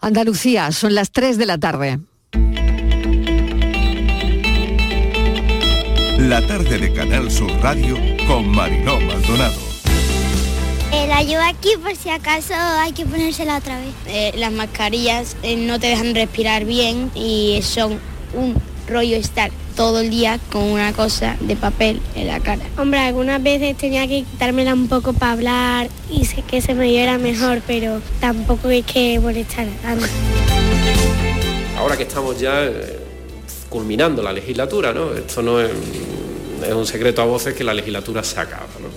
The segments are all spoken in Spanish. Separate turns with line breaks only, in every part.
Andalucía, son las 3 de la tarde.
La tarde de Canal Sur Radio con Mariló Maldonado.
Eh, la llevo aquí por si acaso hay que ponérsela otra vez.
Eh, las mascarillas eh, no te dejan respirar bien y son un rollo estar todo el día con una cosa de papel en la cara.
Hombre, algunas veces tenía que quitármela un poco para hablar y sé que se me diera mejor, pero tampoco es que molestar tanto.
Ahora que estamos ya eh, culminando la legislatura, ¿no? Esto no es, es un secreto a voces que la legislatura se acaba, ¿no?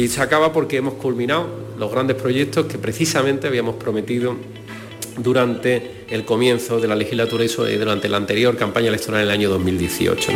Y se acaba porque hemos culminado los grandes proyectos que precisamente habíamos prometido durante el comienzo de la legislatura y durante la anterior campaña electoral en el año 2018.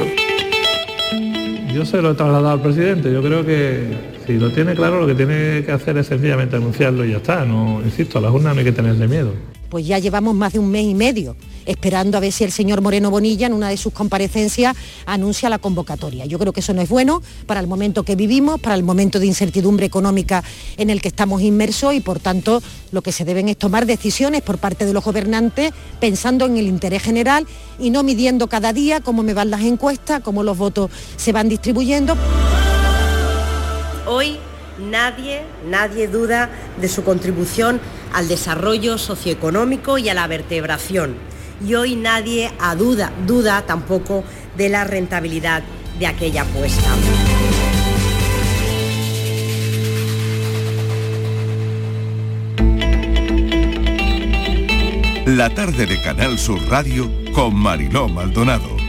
Yo se lo he trasladado al presidente, yo creo que si lo tiene claro lo que tiene que hacer es sencillamente anunciarlo y ya está, no, insisto, a las urnas no hay que tenerle miedo.
Pues ya llevamos más de un mes y medio esperando a ver si el señor Moreno Bonilla en una de sus comparecencias anuncia la convocatoria. Yo creo que eso no es bueno para el momento que vivimos, para el momento de incertidumbre económica en el que estamos inmersos y por tanto lo que se deben es tomar decisiones por parte de los gobernantes pensando en el interés general y no midiendo cada día cómo me van las encuestas, cómo los votos se van distribuyendo.
Hoy nadie, nadie duda de su contribución al desarrollo socioeconómico y a la vertebración y hoy nadie a duda, duda tampoco de la rentabilidad de aquella apuesta.
La tarde de Canal Sur Radio con Mariló Maldonado.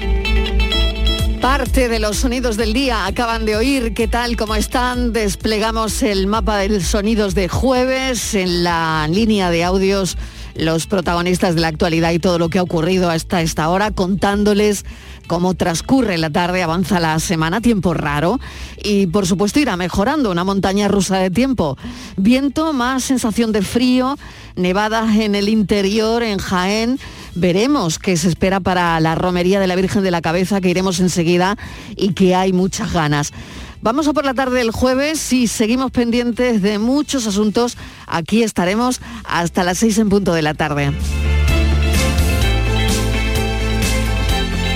Parte de los sonidos del día acaban de oír. ¿Qué tal? ¿Cómo están? Desplegamos el mapa de sonidos de jueves en la línea de audios los protagonistas de la actualidad y todo lo que ha ocurrido hasta esta hora, contándoles cómo transcurre la tarde, avanza la semana, tiempo raro y por supuesto irá mejorando, una montaña rusa de tiempo. Viento, más sensación de frío, nevadas en el interior, en Jaén. Veremos qué se espera para la romería de la Virgen de la Cabeza, que iremos enseguida y que hay muchas ganas. Vamos a por la tarde del jueves y seguimos pendientes de muchos asuntos. Aquí estaremos hasta las seis en punto de la tarde.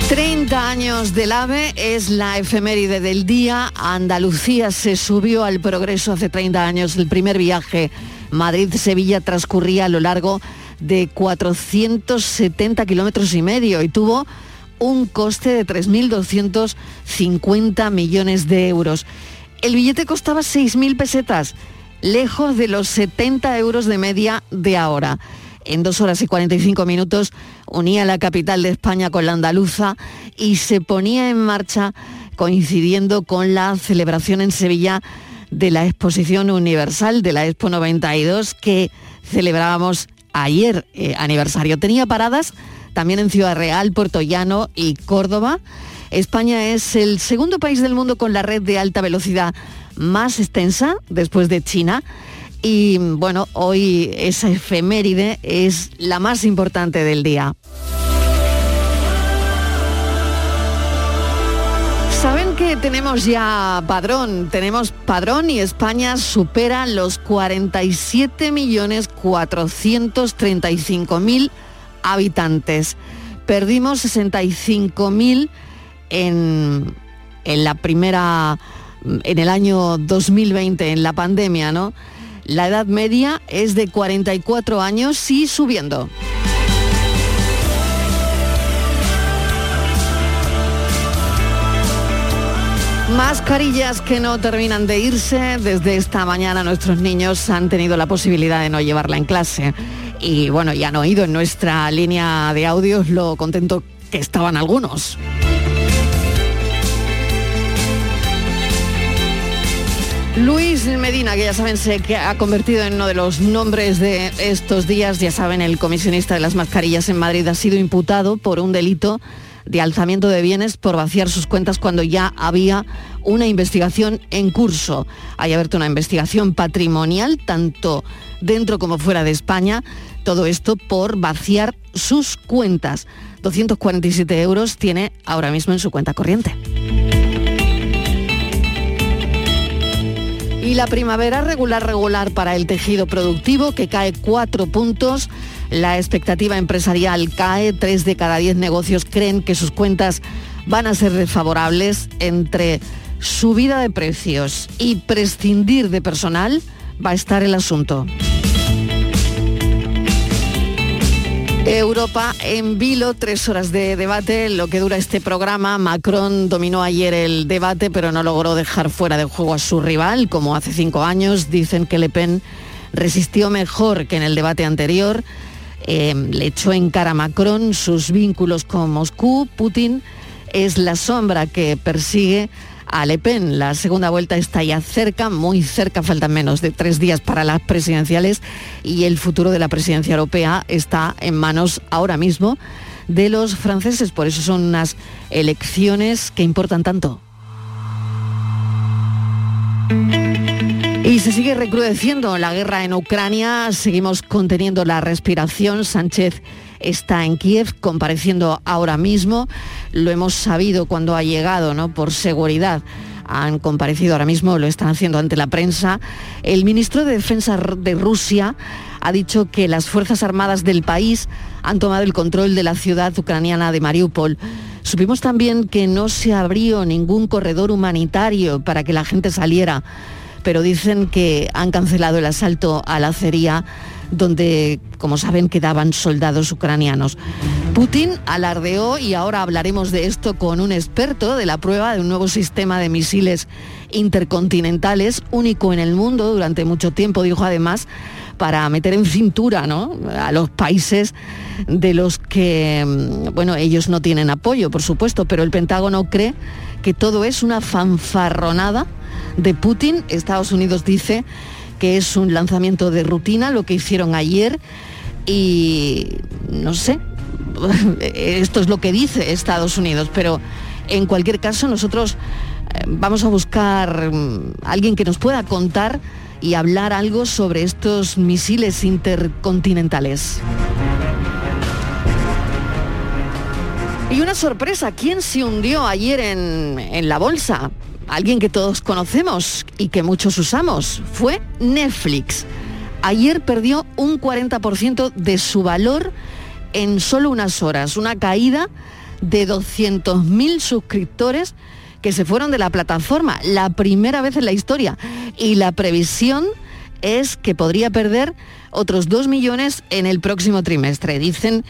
30 años del AVE es la efeméride del día. Andalucía se subió al progreso hace 30 años. El primer viaje Madrid-Sevilla transcurría a lo largo de 470 kilómetros y medio y tuvo un coste de 3.250 millones de euros. El billete costaba 6.000 pesetas, lejos de los 70 euros de media de ahora. En dos horas y 45 minutos unía la capital de España con la andaluza y se ponía en marcha coincidiendo con la celebración en Sevilla de la Exposición Universal de la Expo 92 que celebrábamos ayer eh, aniversario. Tenía paradas también en Ciudad Real, Puerto Llano y Córdoba. España es el segundo país del mundo con la red de alta velocidad más extensa después de China. Y bueno, hoy esa efeméride es la más importante del día. Saben que tenemos ya padrón, tenemos padrón y España supera los 47.435.000 habitantes. Perdimos 65.000 en, en la primera, en el año 2020, en la pandemia, ¿no? La edad media es de 44 años y subiendo. Mascarillas que no terminan de irse. Desde esta mañana nuestros niños han tenido la posibilidad de no llevarla en clase y bueno, ya han oído en nuestra línea de audios lo contento que estaban algunos. Luis Medina, que ya saben, se ha convertido en uno de los nombres de estos días, ya saben, el comisionista de las mascarillas en Madrid ha sido imputado por un delito de alzamiento de bienes por vaciar sus cuentas cuando ya había una investigación en curso. Hay abierto una investigación patrimonial, tanto dentro como fuera de España, todo esto por vaciar sus cuentas. 247 euros tiene ahora mismo en su cuenta corriente. Y la primavera regular regular para el tejido productivo que cae cuatro puntos. La expectativa empresarial cae, tres de cada diez negocios creen que sus cuentas van a ser desfavorables entre subida de precios y prescindir de personal va a estar el asunto. Europa en vilo, tres horas de debate, lo que dura este programa. Macron dominó ayer el debate, pero no logró dejar fuera de juego a su rival, como hace cinco años. Dicen que Le Pen resistió mejor que en el debate anterior. Eh, le echó en cara a Macron sus vínculos con Moscú. Putin es la sombra que persigue a Le Pen. La segunda vuelta está ya cerca, muy cerca, faltan menos de tres días para las presidenciales y el futuro de la presidencia europea está en manos ahora mismo de los franceses. Por eso son unas elecciones que importan tanto. Se sigue recrudeciendo la guerra en Ucrania, seguimos conteniendo la respiración. Sánchez está en Kiev compareciendo ahora mismo. Lo hemos sabido cuando ha llegado, ¿no? Por seguridad han comparecido ahora mismo, lo están haciendo ante la prensa. El ministro de Defensa de Rusia ha dicho que las Fuerzas Armadas del país han tomado el control de la ciudad ucraniana de Mariupol. Supimos también que no se abrió ningún corredor humanitario para que la gente saliera, pero dicen que han cancelado el asalto a la acería donde, como saben, quedaban soldados ucranianos. Putin alardeó, y ahora hablaremos de esto con un experto, de la prueba de un nuevo sistema de misiles intercontinentales, único en el mundo durante mucho tiempo, dijo además, para meter en cintura a los países de los que, mm, bueno, ellos no tienen apoyo, por supuesto, pero el Pentágono cree que todo es una fanfarronada de Putin. Estados Unidos dice que es un lanzamiento de rutina, lo que hicieron ayer, y no sé, esto es lo que dice Estados Unidos, pero en cualquier caso nosotros eh, vamos a buscar mm, alguien que nos pueda contar y hablar algo sobre estos misiles intercontinentales. Y una sorpresa, ¿quién se hundió ayer en, en la bolsa? Alguien que todos conocemos y que muchos usamos, fue Netflix. Ayer perdió un 40% de su valor en solo unas horas, una caída de 200.000 suscriptores que se fueron de la plataforma, la primera vez en la historia. Y la previsión es que podría perder otros 2 millones en el próximo trimestre. Dicen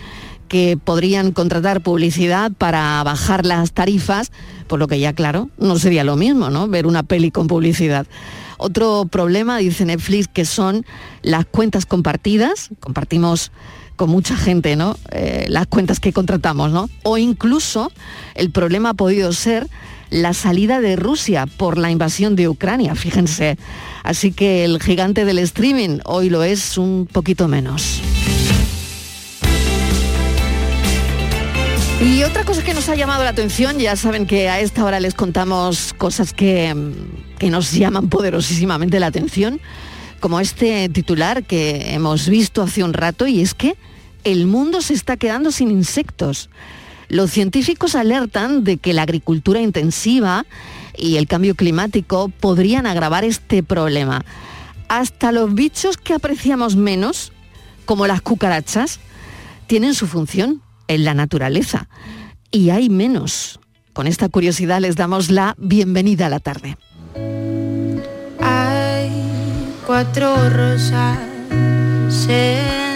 que podrían contratar publicidad para bajar las tarifas, por lo que ya claro, no sería lo mismo, ¿no? Ver una peli con publicidad. Otro problema, dice Netflix, que son las cuentas compartidas. Compartimos con mucha gente, ¿no? Eh, las cuentas que contratamos, ¿no? O incluso el problema ha podido ser la salida de Rusia por la invasión de Ucrania, fíjense. Así que el gigante del streaming hoy lo es un poquito menos. Y otra cosa que nos ha llamado la atención, ya saben que a esta hora les contamos cosas que, que nos llaman poderosísimamente la atención, como este titular que hemos visto hace un rato, y es que el mundo se está quedando sin insectos. Los científicos alertan de que la agricultura intensiva y el cambio climático podrían agravar este problema. Hasta los bichos que apreciamos menos, como las cucarachas, tienen su función en la naturaleza. Y hay menos. Con esta curiosidad les damos la bienvenida a la tarde.
Hay cuatro rosas en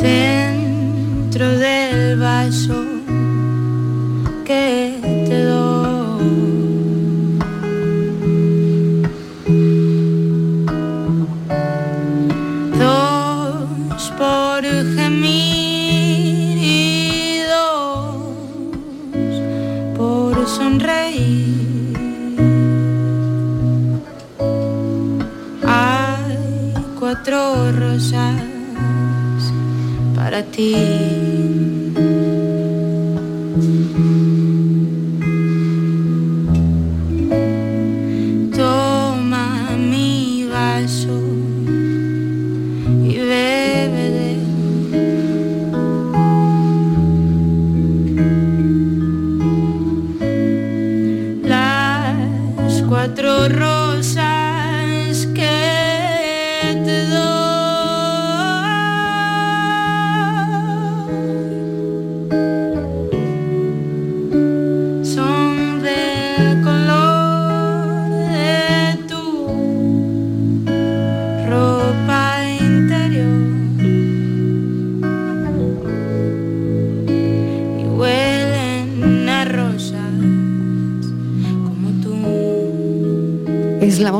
Dentro del vaso que por gemir y dos por sonreír. Hay cuatro rosas para ti.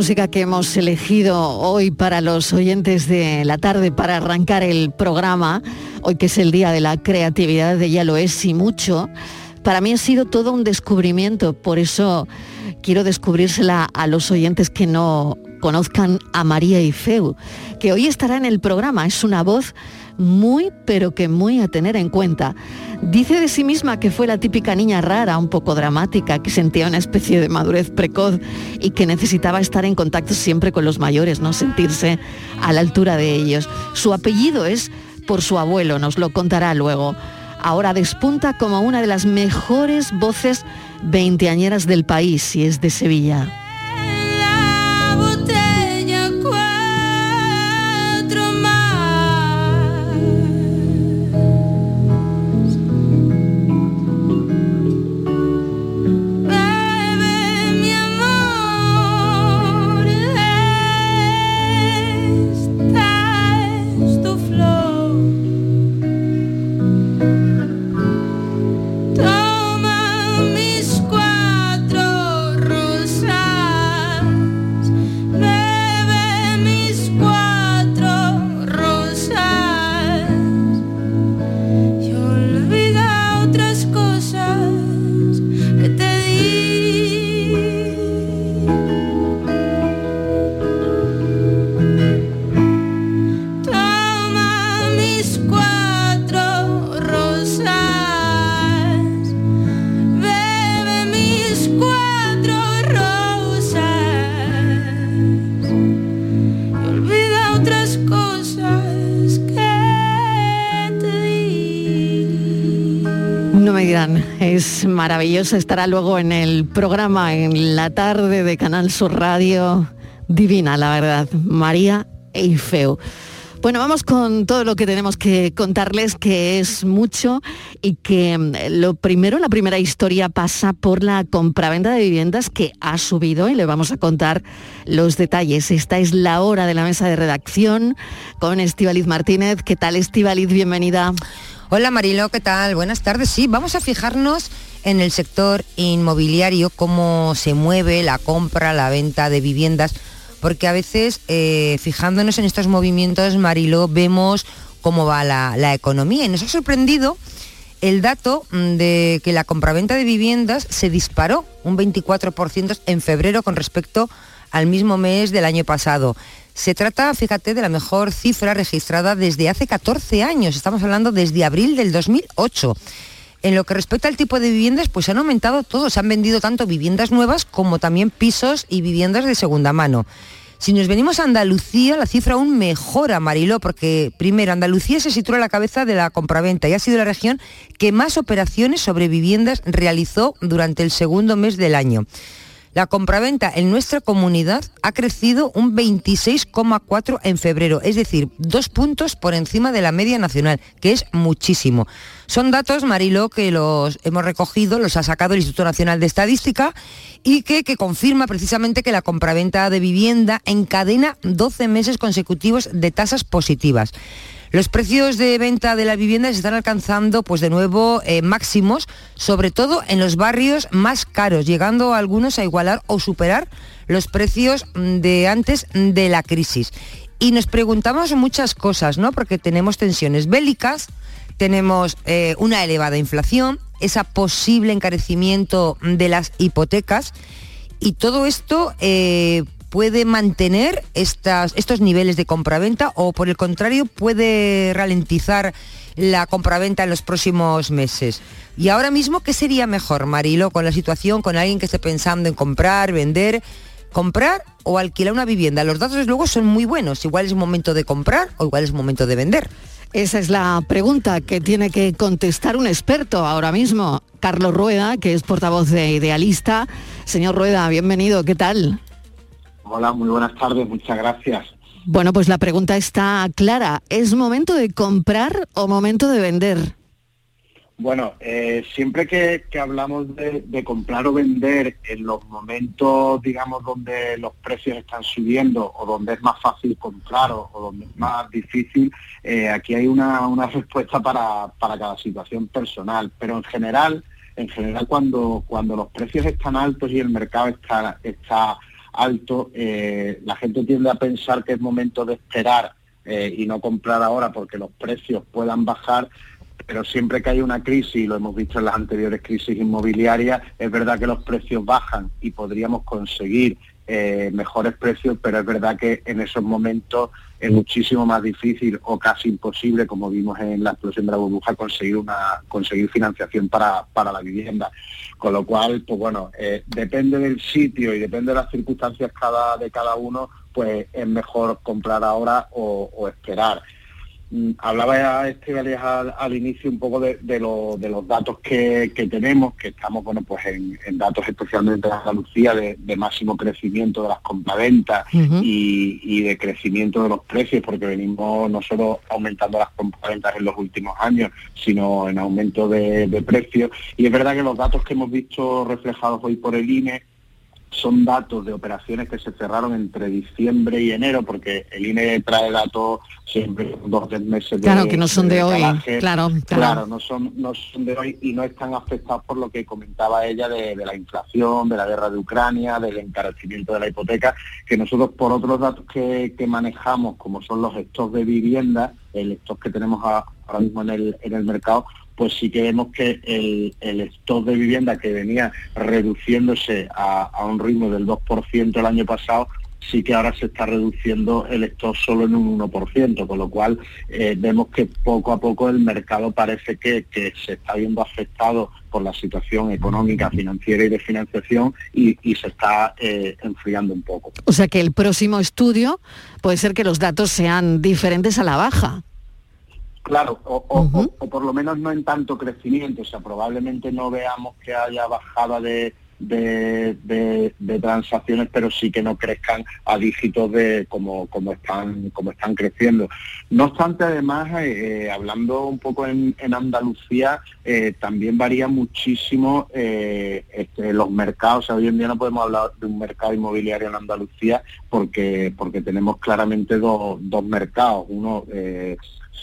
Música que hemos elegido hoy para los oyentes de la tarde para arrancar el programa, hoy que es el Día de la Creatividad de Ya lo es y mucho. Para mí ha sido todo un descubrimiento, por eso quiero descubrírsela a los oyentes que no conozcan a María Ifeu, que hoy estará en el programa. Es una voz muy, pero que muy a tener en cuenta. Dice de sí misma que fue la típica niña rara, un poco dramática, que sentía una especie de madurez precoz y que necesitaba estar en contacto siempre con los mayores, no sentirse a la altura de ellos. Su apellido es por su abuelo, nos lo contará luego. Ahora despunta como una de las mejores voces veinteañeras del país y es de Sevilla.
Es
maravilloso, estará luego en el programa en la tarde de Canal Sur Radio. Divina, la verdad, María Eifeu. Bueno, vamos con todo lo que tenemos que contarles, que es mucho y que mm, lo primero, la primera historia pasa por la compraventa de viviendas que ha subido y le vamos a contar los detalles. Esta es la hora de la mesa de redacción con Estivaliz Martínez. ¿Qué tal, Estivaliz? Bienvenida.
Hola Marilo, ¿qué tal? Buenas tardes. Sí, vamos a fijarnos en el sector inmobiliario, cómo se mueve la compra, la venta de viviendas, porque a veces eh, fijándonos en estos movimientos, Marilo, vemos cómo va la, la economía y nos ha sorprendido el dato mm, de que la compraventa de viviendas se disparó un 24% en febrero con respecto al mismo mes del año pasado. Se trata, fíjate, de la mejor cifra registrada desde hace 14 años. Estamos hablando desde abril del 2008. En lo que respecta al tipo de viviendas, pues han aumentado todos. Se han vendido tanto viviendas nuevas como también pisos y viviendas de segunda mano. Si nos venimos a Andalucía, la cifra aún mejora, Mariló, porque primero Andalucía se sitúa a la cabeza de la compraventa y ha sido la región que más operaciones sobre viviendas realizó durante el segundo mes del año. La compraventa en nuestra comunidad ha crecido un 26,4 en febrero, es decir, dos puntos por encima de la media nacional, que es muchísimo. Son datos, Marilo, que los hemos recogido, los ha sacado el Instituto Nacional de Estadística y que, que confirma precisamente que la compraventa de vivienda encadena 12 meses consecutivos de tasas positivas. Los precios de venta de la vivienda se están alcanzando pues de nuevo eh, máximos, sobre todo en los barrios más caros, llegando algunos a igualar o superar los precios mm, de antes de la crisis. Y nos preguntamos muchas cosas, ¿no? Porque tenemos tensiones bélicas, tenemos eh, una elevada inflación, ese posible encarecimiento de las hipotecas y todo esto eh, puede mantener estas, estos niveles de compraventa o por el contrario puede ralentizar la compraventa en los próximos meses. Y ahora mismo, ¿qué sería mejor, Marilo, con la situación, con alguien que esté pensando en comprar, vender? comprar o alquilar una vivienda. Los datos luego son muy buenos. Igual es momento de comprar o igual es momento de vender.
Esa es la pregunta que tiene que contestar un experto ahora mismo, Carlos Rueda, que es portavoz de Idealista. Señor Rueda, bienvenido, ¿qué tal?
Hola, muy buenas tardes, muchas gracias.
Bueno, pues la pregunta está clara. ¿Es momento de comprar o momento de vender?
Bueno, eh, siempre que, que hablamos de, de comprar o vender en los momentos, digamos, donde los precios están subiendo o donde es más fácil comprar o, o donde es más difícil, eh, aquí hay una, una respuesta para, para cada situación personal. Pero en general, en general cuando, cuando los precios están altos y el mercado está, está alto, eh, la gente tiende a pensar que es momento de esperar eh, y no comprar ahora porque los precios puedan bajar, pero siempre que hay una crisis, y lo hemos visto en las anteriores crisis inmobiliarias, es verdad que los precios bajan y podríamos conseguir eh, mejores precios, pero es verdad que en esos momentos es muchísimo más difícil o casi imposible, como vimos en la explosión de la burbuja, conseguir una conseguir financiación para, para la vivienda. Con lo cual, pues bueno, eh, depende del sitio y depende de las circunstancias cada, de cada uno, pues es mejor comprar ahora o, o esperar. Mm, Hablaba ya Estivaliz al, al inicio un poco de, de lo- de los datos que, que tenemos, que estamos bueno pues en, en datos especialmente de Andalucía de, de máximo crecimiento de las compraventas
Ujú.
y, y de crecimiento de los precios, porque venimos no solo aumentando las compraventas en los últimos años, sino en aumento de, de precios. Y es verdad que los datos que hemos visto reflejados hoy por el INE son datos de operaciones que se cerraron entre diciembre y enero, porque el INE trae datos siempre dos o tres meses de
Claro, que no son de hoy, claro, claro.
Claro, no son, no son de hoy y no están afectados por lo que comentaba ella de, de la inflación, de la guerra de Ucrania, del encarecimiento de la hipoteca, que nosotros por otros datos que, que manejamos, como son los stocks de vivienda, el stock que tenemos a- ahora mismo en el, en el mercado, pues sí que vemos que el, el stock de vivienda que venía reduciéndose a, un ritmo del 2% el año pasado, sí que ahora se está reduciendo el stock solo en un 1%, con lo cual eh, vemos que poco a poco el mercado parece que, se está viendo afectado por la situación económica, financiera y de financiación y, y se está eh, enfriando un poco.
O sea que el próximo estudio puede ser que los datos sean diferentes a la baja.
Claro, o, o- o- o por lo menos no en tanto crecimiento, o sea, probablemente no veamos que haya bajada de, de, de- de transacciones, pero sí que no crezcan a dígitos de como, como están como están creciendo. No obstante, además, eh, eh, hablando un poco en, en Andalucía, eh, también varía muchísimo eh, este, los mercados. O sea, hoy en día no podemos hablar de un mercado inmobiliario en Andalucía porque porque tenemos claramente dos, dos mercados. Uno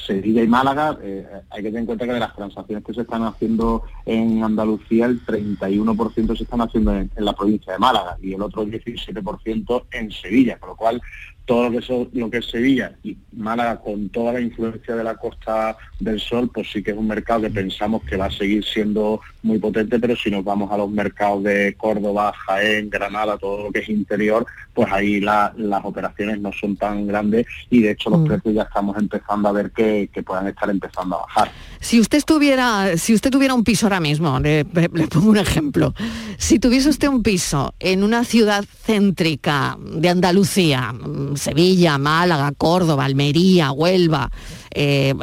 Sevilla y Málaga, eh, hay que tener en cuenta que de las transacciones que se están haciendo en Andalucía, el 31% se están haciendo en, en la provincia de Málaga y el otro 17% en Sevilla, con lo cual todo lo que, so- lo que es Sevilla y Málaga con toda la influencia de la Costa del Sol, pues sí que es un mercado que pensamos que va a seguir siendo muy potente, pero si nos vamos a los mercados de Córdoba, Jaén, Granada, todo lo que es interior, pues ahí la- las operaciones no son tan grandes y de hecho los
Mm.
precios ya estamos empezando a ver que, que puedan estar empezando a bajar.
Si usted estuviera, si usted tuviera un piso ahora mismo, le, le pongo un ejemplo. Si tuviese usted un piso en una ciudad céntrica de Andalucía, Sevilla, Málaga, Córdoba, Almería, Huelva, eh,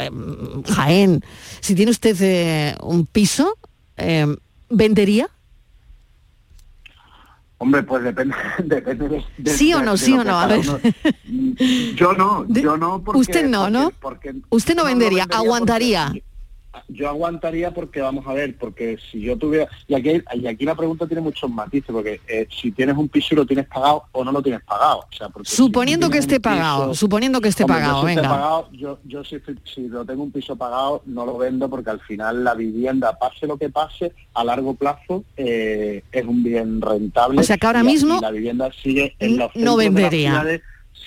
Jaén, si tiene usted eh, un piso, eh, ¿vendería?
Hombre, pues depende, depende de, de-
¿Sí o no,
de
sí o no? A ver.
uno- Yo no, yo no porque...
Usted no, ¿no?
porque-
Usted no vendería,
porque
aguantaría.
Yo aguantaría porque vamos a ver, porque si yo tuviera y aquí y aquí la pregunta tiene muchos matices porque eh, si tienes un piso y lo tienes pagado o no lo tienes pagado, o sea, porque si
Suponiendo que esté
piso-
pagado, suponiendo que esté
Hombre,
pagado,
yo si
venga.
pagado, yo, yo si, si lo tengo un piso pagado no lo vendo porque al final la vivienda, pase lo que pase, a largo plazo eh, es un bien rentable.
O sea que ahora
y
mismo
y la vivienda sigue en los
no
de
vendería.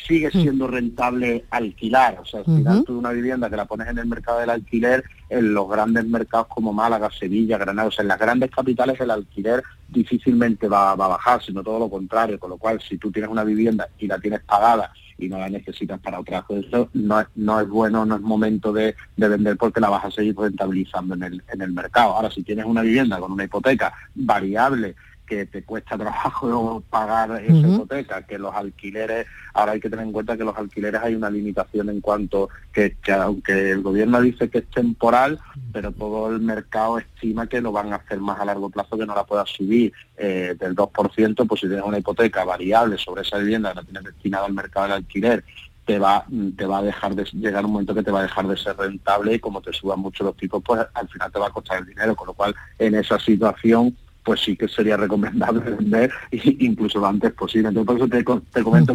Sigue siendo rentable alquilar. O sea, al final
Ujú.
tú una vivienda que la pones en el mercado del alquiler, en los grandes mercados como Málaga, Sevilla, Granada, o sea, en las grandes capitales el alquiler difícilmente va, va a bajar, sino todo lo contrario. Con lo cual, si tú tienes una vivienda y la tienes pagada y no la necesitas para otra cosa, no, es- no es bueno, no es momento de, de vender porque la vas a seguir rentabilizando en el, en el mercado. Ahora, si tienes una vivienda con una hipoteca variable, que te cuesta trabajo pagar esa hipoteca, que los alquileres, ahora hay que tener en cuenta que los alquileres hay una limitación en cuanto que, que aunque el gobierno dice que es temporal, pero todo el mercado estima que lo van a hacer más a largo plazo, que no la pueda subir. Eh, del 2%, pues si tienes una hipoteca variable sobre esa vivienda que no tienes destinada al mercado del alquiler, te va te va a dejar de llegar un momento que te va a dejar de ser rentable y como te suban mucho los tipos pues al final te va a costar el dinero con lo cual en esa situación pues sí que sería recomendable vender incluso lo antes posible entonces por eso te, co- te comento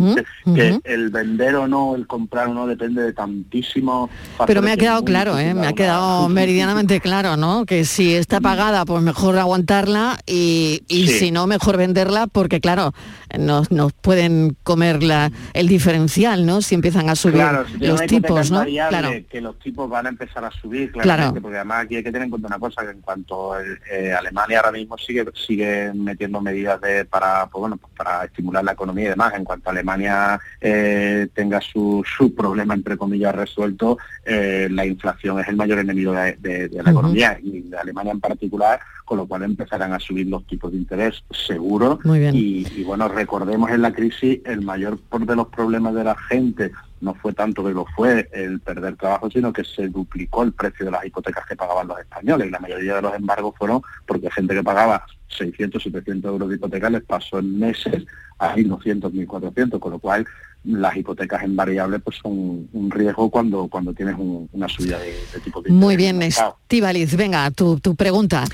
que, el vender o no el comprar o no depende de tantísimos
Pero me ha
que
quedado claro, ¿eh? me ha
una-
quedado meridianamente claro, ¿no? Que si está pagada, pues mejor aguantarla y, y
Sí.
si no, mejor venderla porque, claro, nos, nos pueden comer la, el diferencial, ¿no? Si empiezan a subir
Claro, si tienes
los tipos, ¿no? Claro.
que los tipos van a empezar a subir,
Claro.
porque además aquí hay que tener en cuenta una cosa, que en cuanto el- eh, Alemania ahora mismo sigue sigue metiendo medidas de para pues bueno pues para estimular la economía y demás, en cuanto Alemania eh, tenga su, su problema entre comillas resuelto, eh, la inflación es el mayor enemigo de, de- de la economía y de Alemania en particular, con lo cual empezarán a subir los tipos de interés seguro.
Muy bien.
y, y bueno, recordemos en la crisis el mayor de los problemas de la gente no fue tanto que lo fue el perder trabajo, sino que se duplicó el precio de las hipotecas que pagaban los españoles. Y la mayoría de los embargos fueron porque gente que pagaba 600, 700 euros de hipoteca les pasó en meses a 1.200, 1.400, con lo cual las hipotecas en variable pues son un riesgo cuando cuando tienes un- una subida de, de tipo de
Muy bien. Estíbaliz, venga, tu, tu pregunta.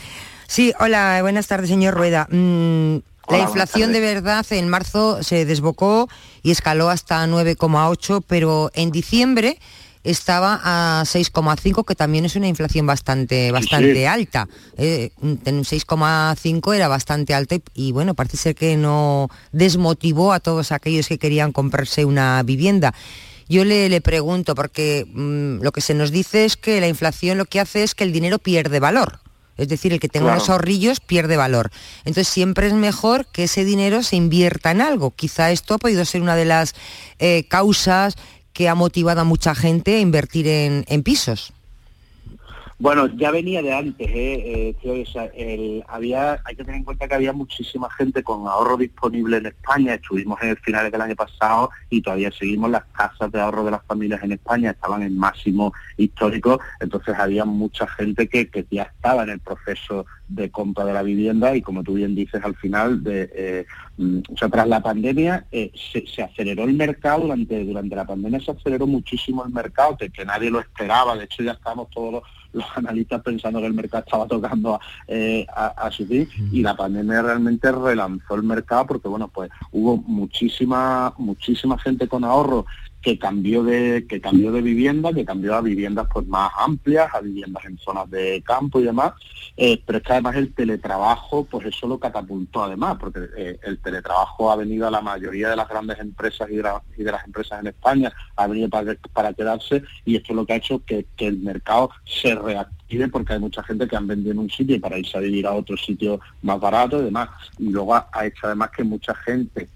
Sí, hola, buenas tardes, señor Rueda. Mm, la inflación de verdad en marzo se desbocó y escaló hasta 9,8, pero en diciembre estaba a 6,5, que también es una inflación bastante, bastante
sí.
alta. Eh, en un 6,5 era bastante alta y, y, bueno, parece ser que no desmotivó a todos aquellos que querían comprarse una vivienda. Yo le, le pregunto, porque mm, lo que se nos dice es que la inflación lo que hace es que el dinero pierde valor. Es decir, el que tenga
Claro.
unos ahorrillos pierde valor. Entonces siempre es mejor que ese dinero se invierta en algo. Quizá esto ha podido ser una de las eh, causas que ha motivado a mucha gente a invertir en, en pisos.
Bueno, ya venía de antes, ¿eh? Eh, tío, o sea, el- había, hay que tener en cuenta que había muchísima gente con ahorro disponible en España, estuvimos en el finales del año pasado y todavía seguimos, las casas de ahorro de las familias en España estaban en máximo histórico, entonces había mucha gente que, que ya estaba en el proceso de compra de la vivienda y como tú bien dices al final, de, eh, o sea, tras la pandemia eh, se, se aceleró el mercado, durante, durante la pandemia se aceleró muchísimo el mercado, que, que nadie lo esperaba, de hecho ya estábamos todos los, los analistas pensando que el mercado estaba tocando a, eh, a, fin y la pandemia realmente relanzó el mercado porque bueno pues hubo muchísima muchísima gente con ahorro que cambió de que cambió de vivienda que cambió a viviendas pues más amplias a viviendas en zonas de campo y demás eh, pero es que además el teletrabajo pues eso lo catapultó además porque eh, el teletrabajo ha venido a la mayoría de las grandes empresas y de, las empresas en España ha venido para, para quedarse y esto es lo que ha hecho que, el mercado se reactive porque hay mucha gente que han vendido en un sitio y para irse a vivir a otro sitio más barato y demás. Y luego ha hecho además que mucha gente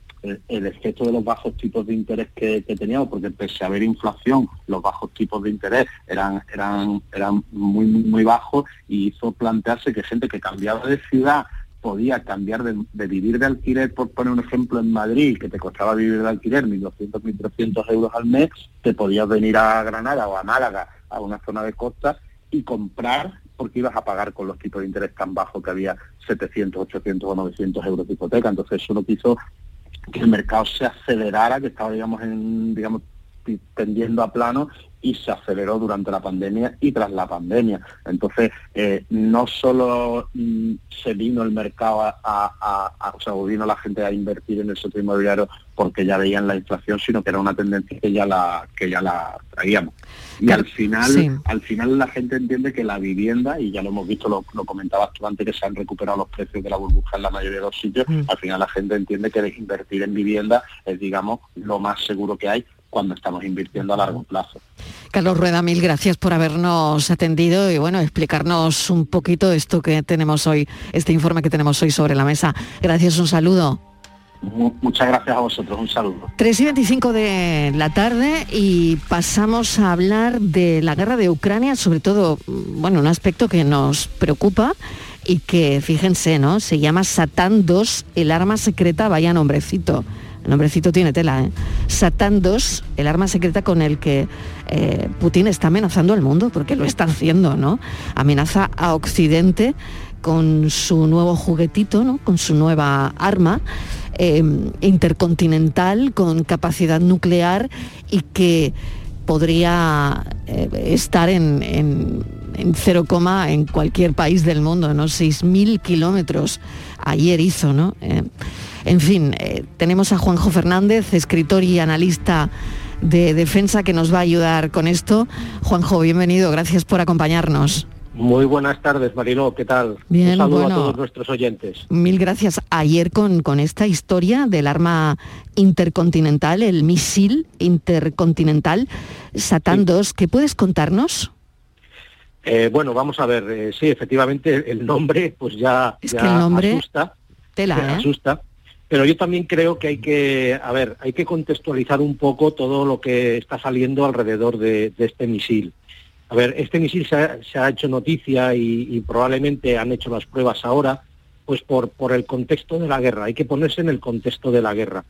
el, efecto de los bajos tipos de interés que, teníamos, porque pese a haber inflación, los bajos tipos de interés eran, eran, eran muy, muy, muy bajos y hizo plantearse que gente que cambiaba de ciudad podía cambiar de, de vivir de alquiler, por poner un ejemplo, en Madrid, que te costaba vivir de alquiler 1.200, 1.300 euros al mes, te podías venir a Granada o a Málaga, a una zona de costa, y comprar porque ibas a pagar con los tipos de interés tan bajos que había 700, 800 o 900 euros de hipoteca. Entonces eso lo que hizo que el mercado se acelerara, que estaba digamos en digamos tendiendo a plano y se aceleró durante la pandemia y tras la pandemia. Entonces, eh, no solo mm, se vino el mercado a, a- a- o sea, vino la gente a invertir en el sector inmobiliario porque ya veían la inflación, sino que era una tendencia que ya la, que ya la traíamos. Y
Claro,
al final,
sí.
al final la gente entiende que la vivienda, y ya lo hemos visto, lo, lo comentabas tú antes, que se han recuperado los precios de la burbuja en la mayoría de los sitios,
Mm.
al final la gente entiende que invertir en vivienda es, digamos, lo más seguro que hay cuando estamos invirtiendo a largo plazo.
Carlos Rueda, mil gracias por habernos atendido y bueno, explicarnos un poquito esto que tenemos hoy, este informe que tenemos hoy sobre la mesa. Gracias, un saludo.
Mu- muchas gracias a vosotros, un saludo.
3 y 25 de la tarde y pasamos a hablar de la guerra de Ucrania, sobre todo, mm, bueno, un aspecto que nos preocupa y que, fíjense, ¿no? Se llama Satán 2, el arma secreta, vaya nombrecito. El nombrecito tiene tela, ¿eh? Satán 2, el arma secreta con el que eh, Putin está amenazando al mundo, porque lo está haciendo, ¿no? Amenaza a Occidente con su nuevo juguetito, ¿no? Con su nueva arma eh, intercontinental, con capacidad nuclear y que podría eh, estar en, en, en cero coma en cualquier país del mundo, ¿no? 6.000 kilómetros ayer hizo, ¿no? Eh, en fin, eh, tenemos a Juanjo Fernández, escritor y analista de defensa que nos va a ayudar con esto. Juanjo, bienvenido, gracias por acompañarnos.
Muy buenas tardes, Mariló, ¿qué tal?
Bien,
Un saludo
bueno.
a todos nuestros oyentes.
Mil gracias. Ayer con, con esta historia del arma intercontinental, el misil intercontinental Satán 2, ¿qué puedes contarnos?
Eh, bueno, vamos a ver, eh, sí, efectivamente el nombre pues ya,
Es
ya
que el nombre-
asusta,
Tela, ¿eh?
asusta, pero yo también creo que hay que, a ver, hay que contextualizar un poco todo lo que está saliendo alrededor de, este misil. A ver, este misil se ha, hecho noticia y, probablemente han hecho las pruebas ahora, pues por, por el contexto de la guerra. Hay que ponerse en el contexto de la guerra.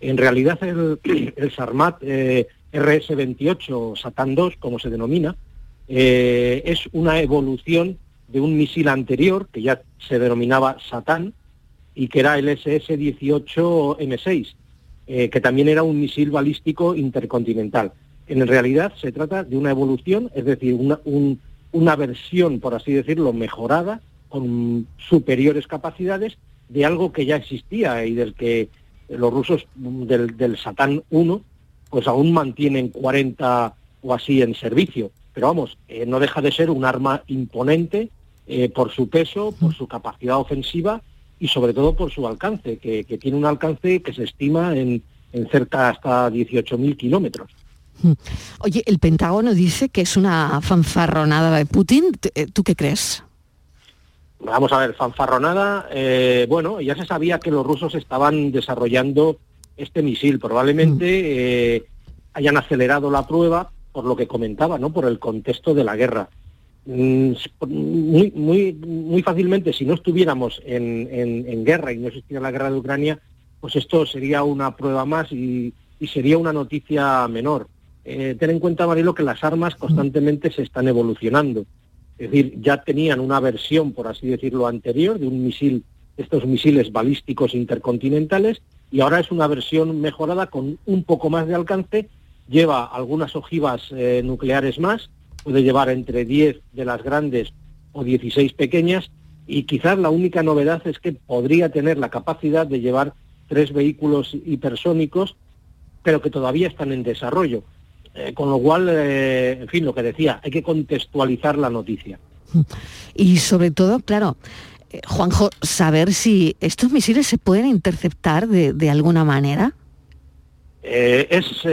En realidad el, el Sarmat eh, RS-28 Satán 2, como se denomina, eh, es una evolución de un misil anterior que ya se denominaba Satán y que era el SS-18M6, eh, que también era un misil balístico intercontinental. En realidad se trata de una evolución, es decir, una, un- una versión, por así decirlo, mejorada, con superiores capacidades, de algo que ya existía y del que los rusos, mm, del, del Satán 1, pues aún mantienen 40 o así en servicio. Pero vamos, eh, no deja de ser un arma imponente eh, por su peso, por su capacidad ofensiva y sobre todo por su alcance, que, que tiene un alcance que se estima en, en cerca hasta 18.000 kilómetros.
Oye, el Pentágono dice que es una fanfarronada de Putin. ¿Tú- eh, ¿Tú qué crees?
Vamos a ver, fanfarronada, eh, bueno, ya se sabía que los rusos estaban desarrollando este misil, probablemente eh, hayan acelerado la prueba por lo que comentaba, ¿no? Por el contexto de la guerra. Mm, Muy, muy, muy fácilmente, si no estuviéramos en, en- en guerra y no existiera la guerra de Ucrania, pues esto sería una prueba más y, y sería una noticia menor. Eh, ten en cuenta, Marilo, que las armas constantemente se están evolucionando. Es decir, ya tenían una versión, por así decirlo, anterior de un misil, estos misiles balísticos intercontinentales, y ahora es una versión mejorada con un poco más de alcance, lleva algunas ojivas eh, nucleares más, puede llevar entre 10 de las grandes o 16 pequeñas, y quizás la única novedad es que podría tener la capacidad de llevar tres vehículos hipersónicos, pero que todavía están en desarrollo. Eh, con lo cual, eh, en fin, lo que decía, hay que contextualizar la noticia.
Y sobre todo, claro, eh, Juanjo, saber si estos misiles se pueden interceptar de, de alguna manera.
Es,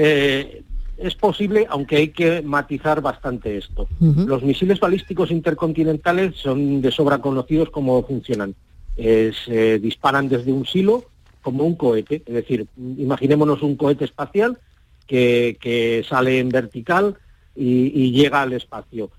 es posible, aunque hay que matizar bastante esto. Los misiles balísticos intercontinentales son de sobra conocidos cómo funcionan. Eh, se disparan desde un silo como un cohete, es decir, imaginémonos un cohete espacial que, que sale en vertical y, y llega al espacio.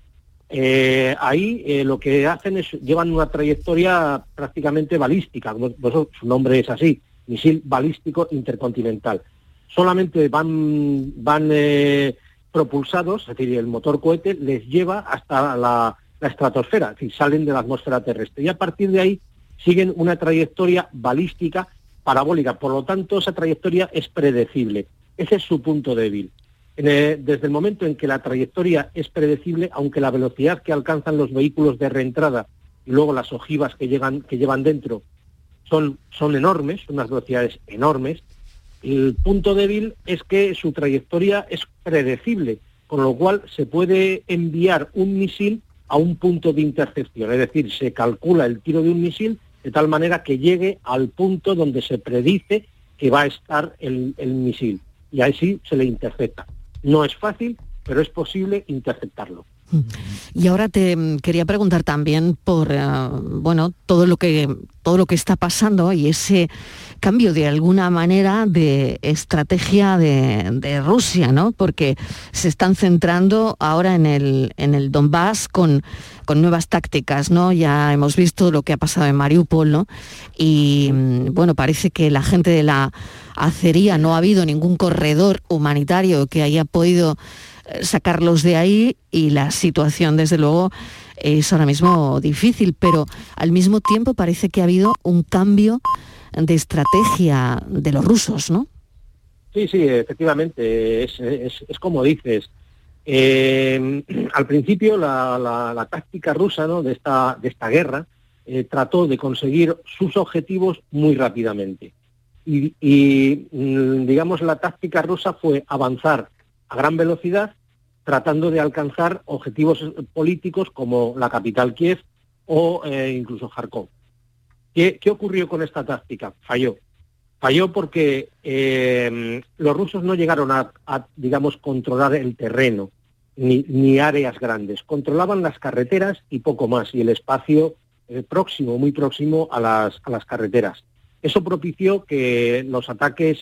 Eh, ahí eh, lo que hacen es llevan una trayectoria prácticamente balística, como- por eso su nombre es así, misil balístico intercontinental. Solamente van, van eh, propulsados, es decir, el motor cohete les lleva hasta la, estratosfera, es decir, salen de la atmósfera terrestre. Y a partir de ahí siguen una trayectoria balística parabólica, por lo tanto esa trayectoria es predecible. Ese es su punto débil. Eh, desde el momento en que la trayectoria es predecible, aunque la velocidad que alcanzan los vehículos de reentrada y luego las ojivas que, llegan, que llevan dentro son, son enormes, unas velocidades enormes, el punto débil es que su trayectoria es predecible, con lo cual se puede enviar un misil a un punto de intercepción, es decir, se calcula el tiro de un misil de tal manera que llegue al punto donde se predice que va a estar el, el misil y así se le intercepta. No es fácil, pero es posible interceptarlo.
Y ahora te mm, quería preguntar también por eh, bueno todo lo que todo lo que está pasando y ese cambio de alguna manera de estrategia de, Rusia, ¿no? Porque se están centrando ahora en el, en el Donbass con, con nuevas tácticas, ¿no? Ya hemos visto lo que ha pasado en Mariupol, ¿no? Y mm, bueno, parece que la gente de la acería no ha habido ningún corredor humanitario que haya podido sacarlos de ahí y la situación desde luego es ahora mismo difícil, pero al mismo tiempo parece que ha habido un cambio de estrategia de los rusos, ¿no?
Sí, sí, efectivamente, es, es- como dices. Eh, al principio la, la- táctica rusa ¿no? de, esta, de esta guerra eh, trató de conseguir sus objetivos muy rápidamente. Y, y, mm, digamos, la táctica rusa fue avanzar a gran velocidad tratando de alcanzar objetivos políticos como la capital Kiev o eh, incluso Kharkov. ¿Qué, qué ocurrió con esta táctica? Falló. Falló porque eh, los rusos no llegaron a, a, digamos, controlar el terreno ni, ni áreas grandes. Controlaban las carreteras y poco más, y el espacio eh, próximo, muy próximo a las, a las carreteras. Eso propició que los ataques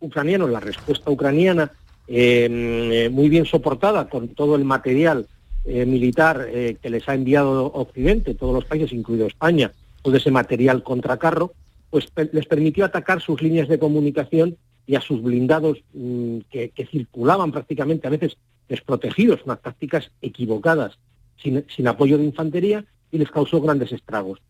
ucranianos, la respuesta ucraniana, eh, eh, muy bien soportada con todo el material eh, militar eh, que les ha enviado Occidente, todos los países, incluido España, todo ese material contra carro, pues les permitió atacar sus líneas de comunicación y a sus blindados mm, que, circulaban prácticamente a veces desprotegidos, unas tácticas equivocadas, sin, apoyo de infantería, y les causó grandes estragos.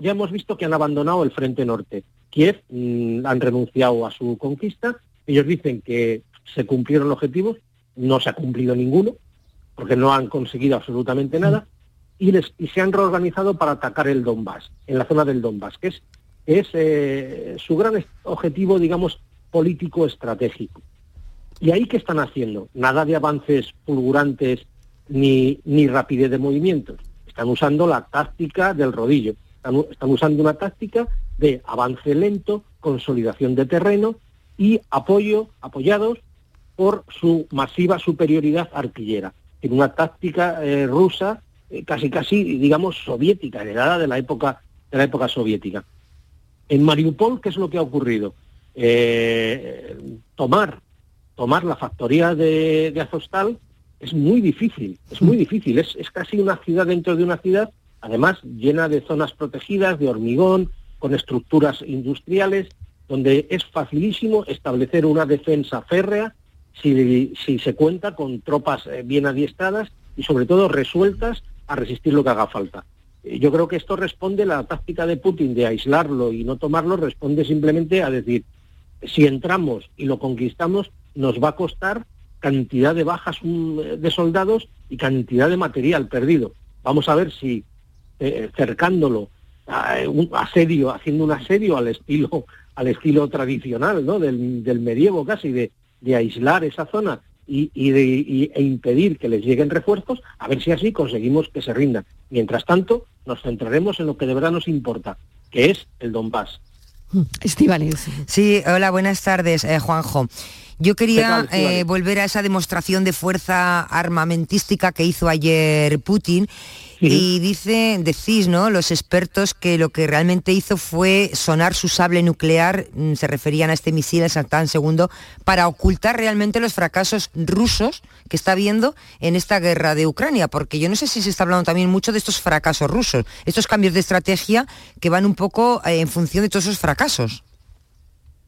Ya hemos visto que han abandonado el frente norte. Kiev mm, han renunciado a su conquista. Ellos dicen que se cumplieron objetivos, no se ha cumplido ninguno, porque no han conseguido absolutamente nada, y, les, y se han reorganizado para atacar el Donbass, en la zona del Donbass, que es, es eh, su gran objetivo, digamos, político estratégico. ¿Y ahí qué están haciendo? Nada de avances fulgurantes ni, ni rapidez de movimientos. Están usando la táctica del rodillo. Están usando una táctica de avance lento, consolidación de terreno y apoyo, apoyados por su masiva superioridad artillera. En una táctica eh, rusa eh, casi casi, digamos, soviética, heredada de la época, de la época soviética. En Mariupol, ¿qué es lo que ha ocurrido? Eh, tomar, tomar la factoría de, de Azostal es muy difícil, es muy difícil, es, es casi una ciudad dentro de una ciudad, además llena de zonas protegidas, de hormigón, con estructuras industriales, donde es facilísimo establecer una defensa férrea si, si se cuenta con tropas eh, bien adiestradas y sobre todo resueltas a resistir lo que haga falta. Eh, Yo creo que esto responde, la táctica de Putin de aislarlo y no tomarlo, responde simplemente a decir, si entramos y lo conquistamos, nos va a costar cantidad de bajas mm, de soldados y cantidad de material perdido. Vamos a ver si eh, cercándolo un asedio, haciendo un asedio al estilo, al estilo tradicional, ¿no? Del, del medievo casi, de, de aislar esa zona y, y de, y- e impedir que les lleguen refuerzos, a ver si así conseguimos que se rindan. Mientras tanto, nos centraremos en lo que de verdad nos importa, que es el Donbass.
Estivales.
Sí, hola, buenas tardes, eh, Juanjo. Yo quería eh, volver a esa demostración de fuerza armamentística que hizo ayer Putin. Y dice, decís, ¿no? Los expertos que lo que realmente hizo fue sonar su sable nuclear, mm, se referían a este misil, el Santán II, para ocultar realmente los fracasos rusos que está habiendo en esta guerra de Ucrania, porque yo no sé si se está hablando también mucho de estos fracasos rusos, estos cambios de estrategia que van un poco eh, en función de todos esos fracasos.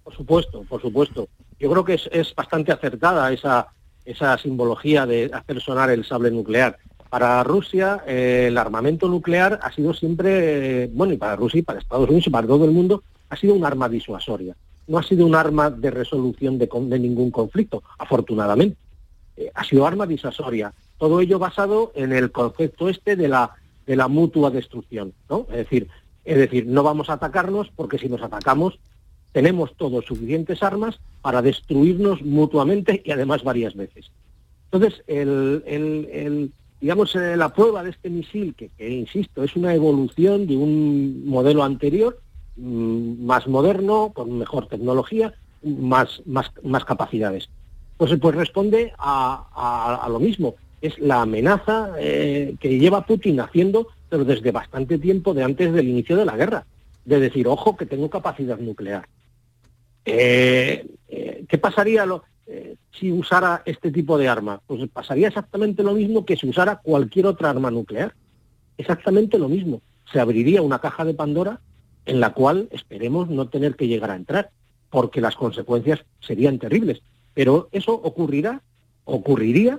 Por supuesto, por supuesto. Yo creo que es, es bastante acertada esa, esa simbología de hacer sonar el sable nuclear. Para Rusia, eh, el armamento nuclear ha sido siempre, bueno, y para Rusia y para Estados Unidos y para todo el mundo, ha sido un arma disuasoria. No ha sido un arma de resolución de, de ningún conflicto, afortunadamente. Eh, ha sido arma disuasoria. Todo ello basado en el concepto este de la, de la mutua destrucción, ¿no? Es decir, es decir, no vamos a atacarnos porque si nos atacamos tenemos todos suficientes armas para destruirnos mutuamente y además varias veces. Entonces, el, el- el- digamos, eh, la prueba de este misil, que, insisto, es una evolución de un modelo anterior, mm, más moderno, con mejor tecnología, más, más, capacidades. Pues, pues responde a, a- lo mismo. es la amenaza eh, que lleva Putin haciendo, pero desde bastante tiempo de antes del inicio de la guerra, de decir, ojo, que tengo capacidad nuclear. Eh, ¿Qué pasaría lo- eh, si usara este tipo de arma? Pues pasaría exactamente lo mismo que si usara cualquier otra arma nuclear. Exactamente lo mismo. Se abriría una caja de Pandora en la cual esperemos no tener que llegar a entrar, porque las consecuencias serían terribles. Pero eso ocurrirá, ocurriría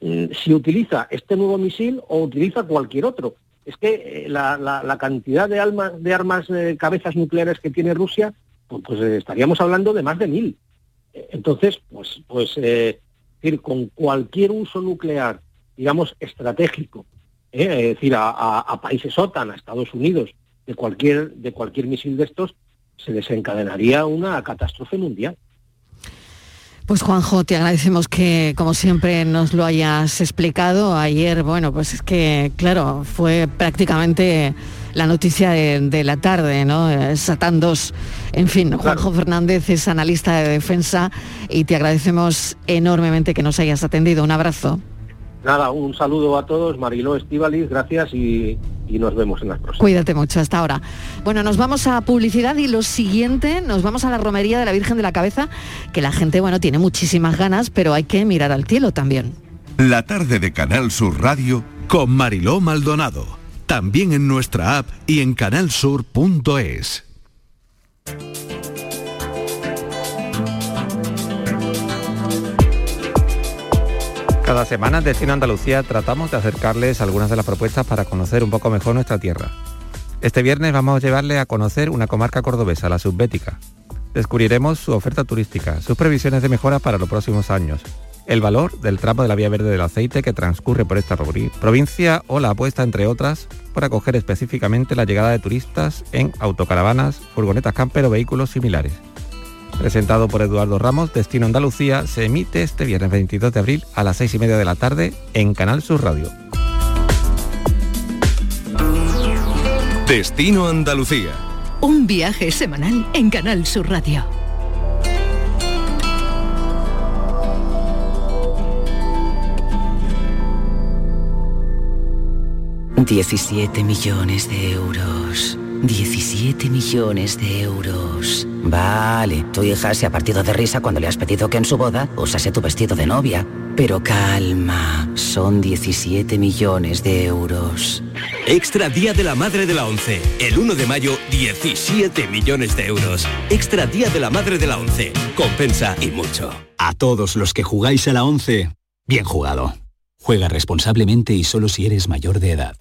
mm, si utiliza este nuevo misil o utiliza cualquier otro. Es que eh, la, la- cantidad de, alma- de armas eh, cabezas nucleares que tiene Rusia, pues, pues, estaríamos hablando de más de mil. Entonces, pues, pues eh, decir, con cualquier uso nuclear, digamos, estratégico, ¿eh? es decir, a, a- a países OTAN, a Estados Unidos, de cualquier, de cualquier misil de estos, se desencadenaría una catástrofe mundial.
Pues Juanjo, te agradecemos que, como siempre, nos lo hayas explicado. Ayer, bueno, pues es que, claro, fue prácticamente la noticia de, de la tarde, ¿no? Satán 2. En fin, Juanjo Fernández es analista de defensa y te agradecemos enormemente que nos hayas atendido. Un abrazo.
Nada, un saludo a todos, Mariló Estivalis, gracias y, y nos vemos en las próximas.
Cuídate mucho hasta ahora. Bueno, nos vamos a publicidad y lo siguiente, nos vamos a la romería de la Virgen de la Cabeza, que la gente, bueno, tiene muchísimas ganas, pero hay que mirar al cielo también.
La tarde de Canal Sur Radio
con Mariló Maldonado. También en nuestra app y en canalsur.es.
Cada semana en Destino Andalucía tratamos de acercarles algunas de las propuestas para conocer un poco mejor nuestra tierra. Este viernes vamos a llevarle a conocer una comarca cordobesa, la subbética. Descubriremos su oferta turística, sus previsiones de mejora para los próximos años, el valor del tramo de la vía verde del aceite que transcurre por esta provi- provincia o la apuesta, entre otras, por acoger específicamente la llegada de turistas en autocaravanas, furgonetas camper o vehículos similares. Presentado por Eduardo Ramos, Destino Andalucía se emite este viernes 22 de abril a las 6 y media de la tarde en Canal Sur Radio.
Destino Andalucía.
Un viaje semanal en Canal Sur Radio.
Diecisiete millones de euros. 17 millones de euros. Vale, tu hija se ha partido de risa cuando le has pedido que en su boda usase tu vestido de novia. Pero calma, son 17 millones de euros.
Extra Día de la Madre de la ONCE. El 1 de mayo, 17 millones de euros. Extra Día de la Madre de la ONCE. Compensa y mucho.
A todos los que jugáis a la 11, bien jugado. Juega responsablemente y solo si eres mayor de edad.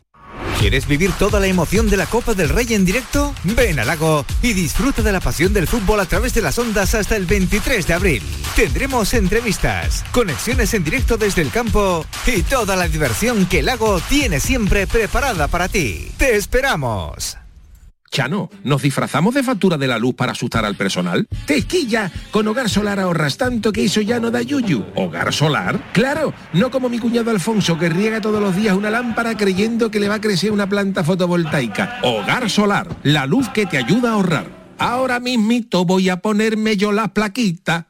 ¿Quieres vivir toda la emoción de la Copa del Rey en directo? Ven al lago y disfruta de la pasión del fútbol a través de las ondas hasta el 23 de abril. Tendremos entrevistas, conexiones en directo desde el campo y toda la diversión que el lago tiene siempre preparada para ti. ¡Te esperamos!
Chano, ¿nos disfrazamos de factura de la luz para asustar al personal? ¡Tequilla! Con Hogar Solar ahorras tanto que eso ya no da yuyu. ¿Hogar Solar? ¡Claro! No como mi cuñado Alfonso que riega todos los días una lámpara creyendo que le va a crecer una planta fotovoltaica. Hogar Solar, la luz que te ayuda a ahorrar. Ahora mismito voy a ponerme yo la plaquita.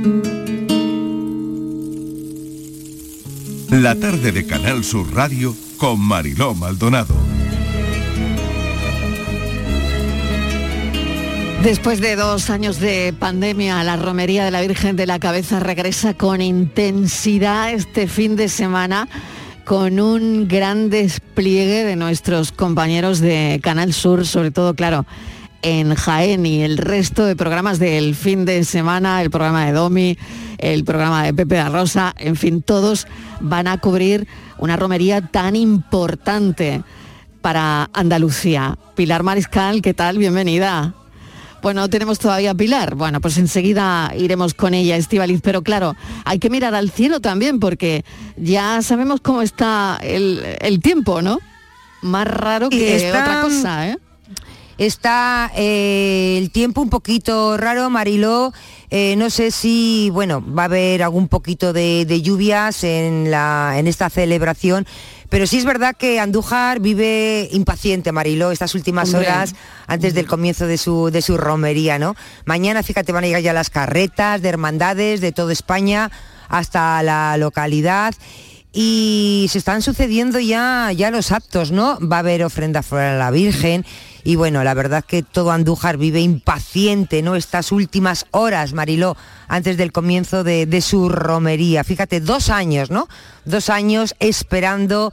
La tarde de Canal Sur Radio con Mariló Maldonado.
Después de dos años de pandemia, la romería de la Virgen de la Cabeza regresa con intensidad este fin de semana con un gran despliegue de nuestros compañeros de Canal Sur, sobre todo, claro, en Jaén y el resto de programas del fin de semana, el programa de Domi, el programa de Pepe da Rosa, en fin, todos van a cubrir una romería tan importante para Andalucía. Pilar Mariscal, ¿qué tal? Bienvenida. Bueno, no tenemos todavía a Pilar. Bueno, pues enseguida iremos con ella, Estivaliz. Pero claro, hay que mirar al cielo también porque ya sabemos cómo está el, el tiempo, ¿no? Más raro que
está-
otra cosa, ¿eh?
Está eh, el tiempo un poquito raro, Mariló. Eh, no sé si, bueno, va a haber algún poquito de, de lluvias en, la, en esta celebración, pero sí es verdad que Andújar vive impaciente, Mariló, estas últimas
Hombre.
horas antes del comienzo de su, de su romería, ¿no? Mañana, fíjate, van a llegar ya las carretas de hermandades de toda España hasta la localidad y se están sucediendo ya, ya los actos, ¿no? Va a haber ofrenda floral a la Virgen y bueno, la verdad que todo Andújar vive impaciente, ¿no? Estas últimas horas, Mariló, antes del comienzo de, de su romería. Fíjate, dos años, ¿no? Dos años esperando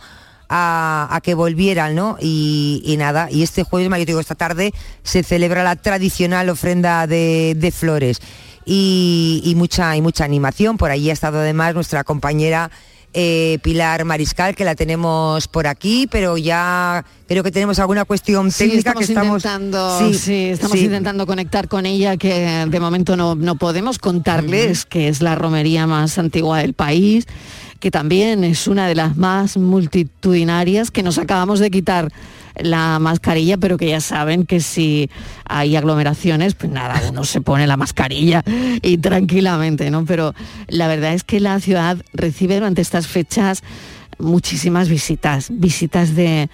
a, a que volvieran, ¿no? Y, y nada, y este jueves, yo digo, esta tarde se celebra la tradicional ofrenda de, de flores y, y mucha, y mucha animación. Por allí ha estado además nuestra compañera eh, Pilar Mariscal, que la tenemos por aquí, pero ya creo que tenemos alguna cuestión
Sí,
técnica
estamos
que estamos
intentando, sí, estamos intentando conectar con ella, que de momento no, no podemos contarles que es la romería más antigua del país, que también es una de las más multitudinarias, que nos acabamos de quitar la mascarilla, pero que ya saben que si hay aglomeraciones, pues nada, uno se pone la mascarilla y tranquilamente, ¿no? Pero la verdad es que la ciudad recibe durante estas fechas muchísimas visitas, visitas de,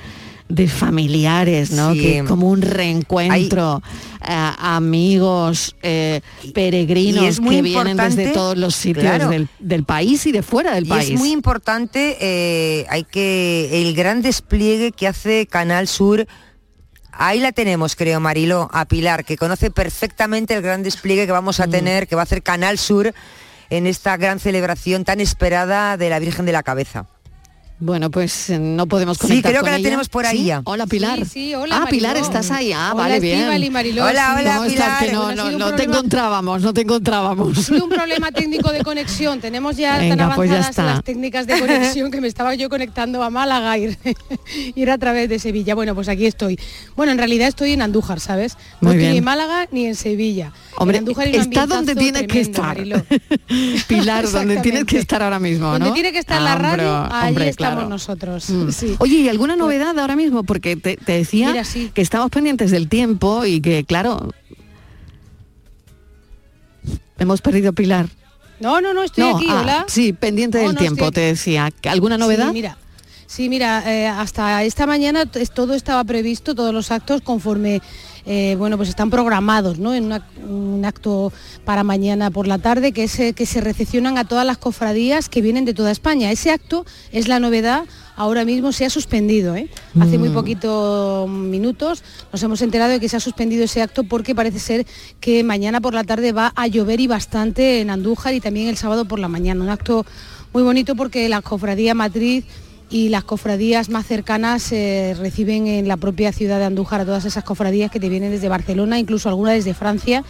de familiares, ¿no?
Sí.
Que como un reencuentro, eh, amigos, eh, peregrinos
Y es muy
que vienen desde todos los sitios
claro.
del, del país y de fuera del
Y
país.
es muy importante, eh, hay que el gran despliegue que hace Canal Sur. Ahí la tenemos, creo, Marilo, a Pilar, que conoce perfectamente el gran despliegue que vamos
Mm.
a tener, que va a hacer Canal Sur en esta gran celebración tan esperada de la Virgen de la Cabeza.
Bueno, pues eh, no podemos
Sí,
conectar
creo
con
que la
ella.
tenemos por ahí
¿Sí?
ya.
Hola, Pilar.
Sí, sí, hola,
Ah, Pilar, estás ahí. Ah,
Hola,
vale, bien.
Mariló,
Hola,
sí.
hola,
¿Cómo estás?
Pilar.
Que no, no, no te encontrábamos, no te encontrábamos.
Ha sido un problema técnico de conexión. Tenemos ya tan
Venga, pues ya
avanzadas
está.
las técnicas de conexión que me estaba yo conectando a Málaga y ir a través de Sevilla. Bueno, pues aquí estoy. Bueno, en realidad estoy en Andújar, ¿sabes? No
Muy
estoy
bien.
ni en Málaga ni en Sevilla.
Hombre,
en Andújar
está donde tienes que estar.
Mariló.
Pilar, donde tienes que estar ahora mismo,
Donde
¿no?
tiene que estar la
Ah,
radio,
hombre,
ahí estamos
claro.
nosotros.
Mm.
Sí.
Oye, ¿y alguna novedad ahora mismo? Porque te, te decía
Mira, sí.
que estamos pendientes del tiempo y que, claro, hemos perdido Pilar.
No, no, no, estoy
no,
aquí,
ah,
hola.
sí, pendiente
No,
del
no,
tiempo, te decía. ¿Alguna novedad?
Sí, mira, sí, mira eh, hasta esta mañana todo estaba previsto, todos los actos conforme, eh, bueno, pues están programados, ¿no? En una- un acto para mañana por la tarde que, es, que se recepcionan a todas las cofradías que vienen de toda España. Ese acto es la novedad. Ahora mismo se ha suspendido, ¿eh? hace muy
Mm.
poquitos minutos nos hemos enterado de que se ha suspendido ese acto porque parece ser que mañana por la tarde va a llover y bastante en Andújar y también el sábado por la mañana. Un acto muy bonito porque la cofradía matriz y las cofradías más cercanas eh, reciben en la propia ciudad de Andújar a todas esas cofradías que te vienen desde Barcelona, incluso algunas desde Francia,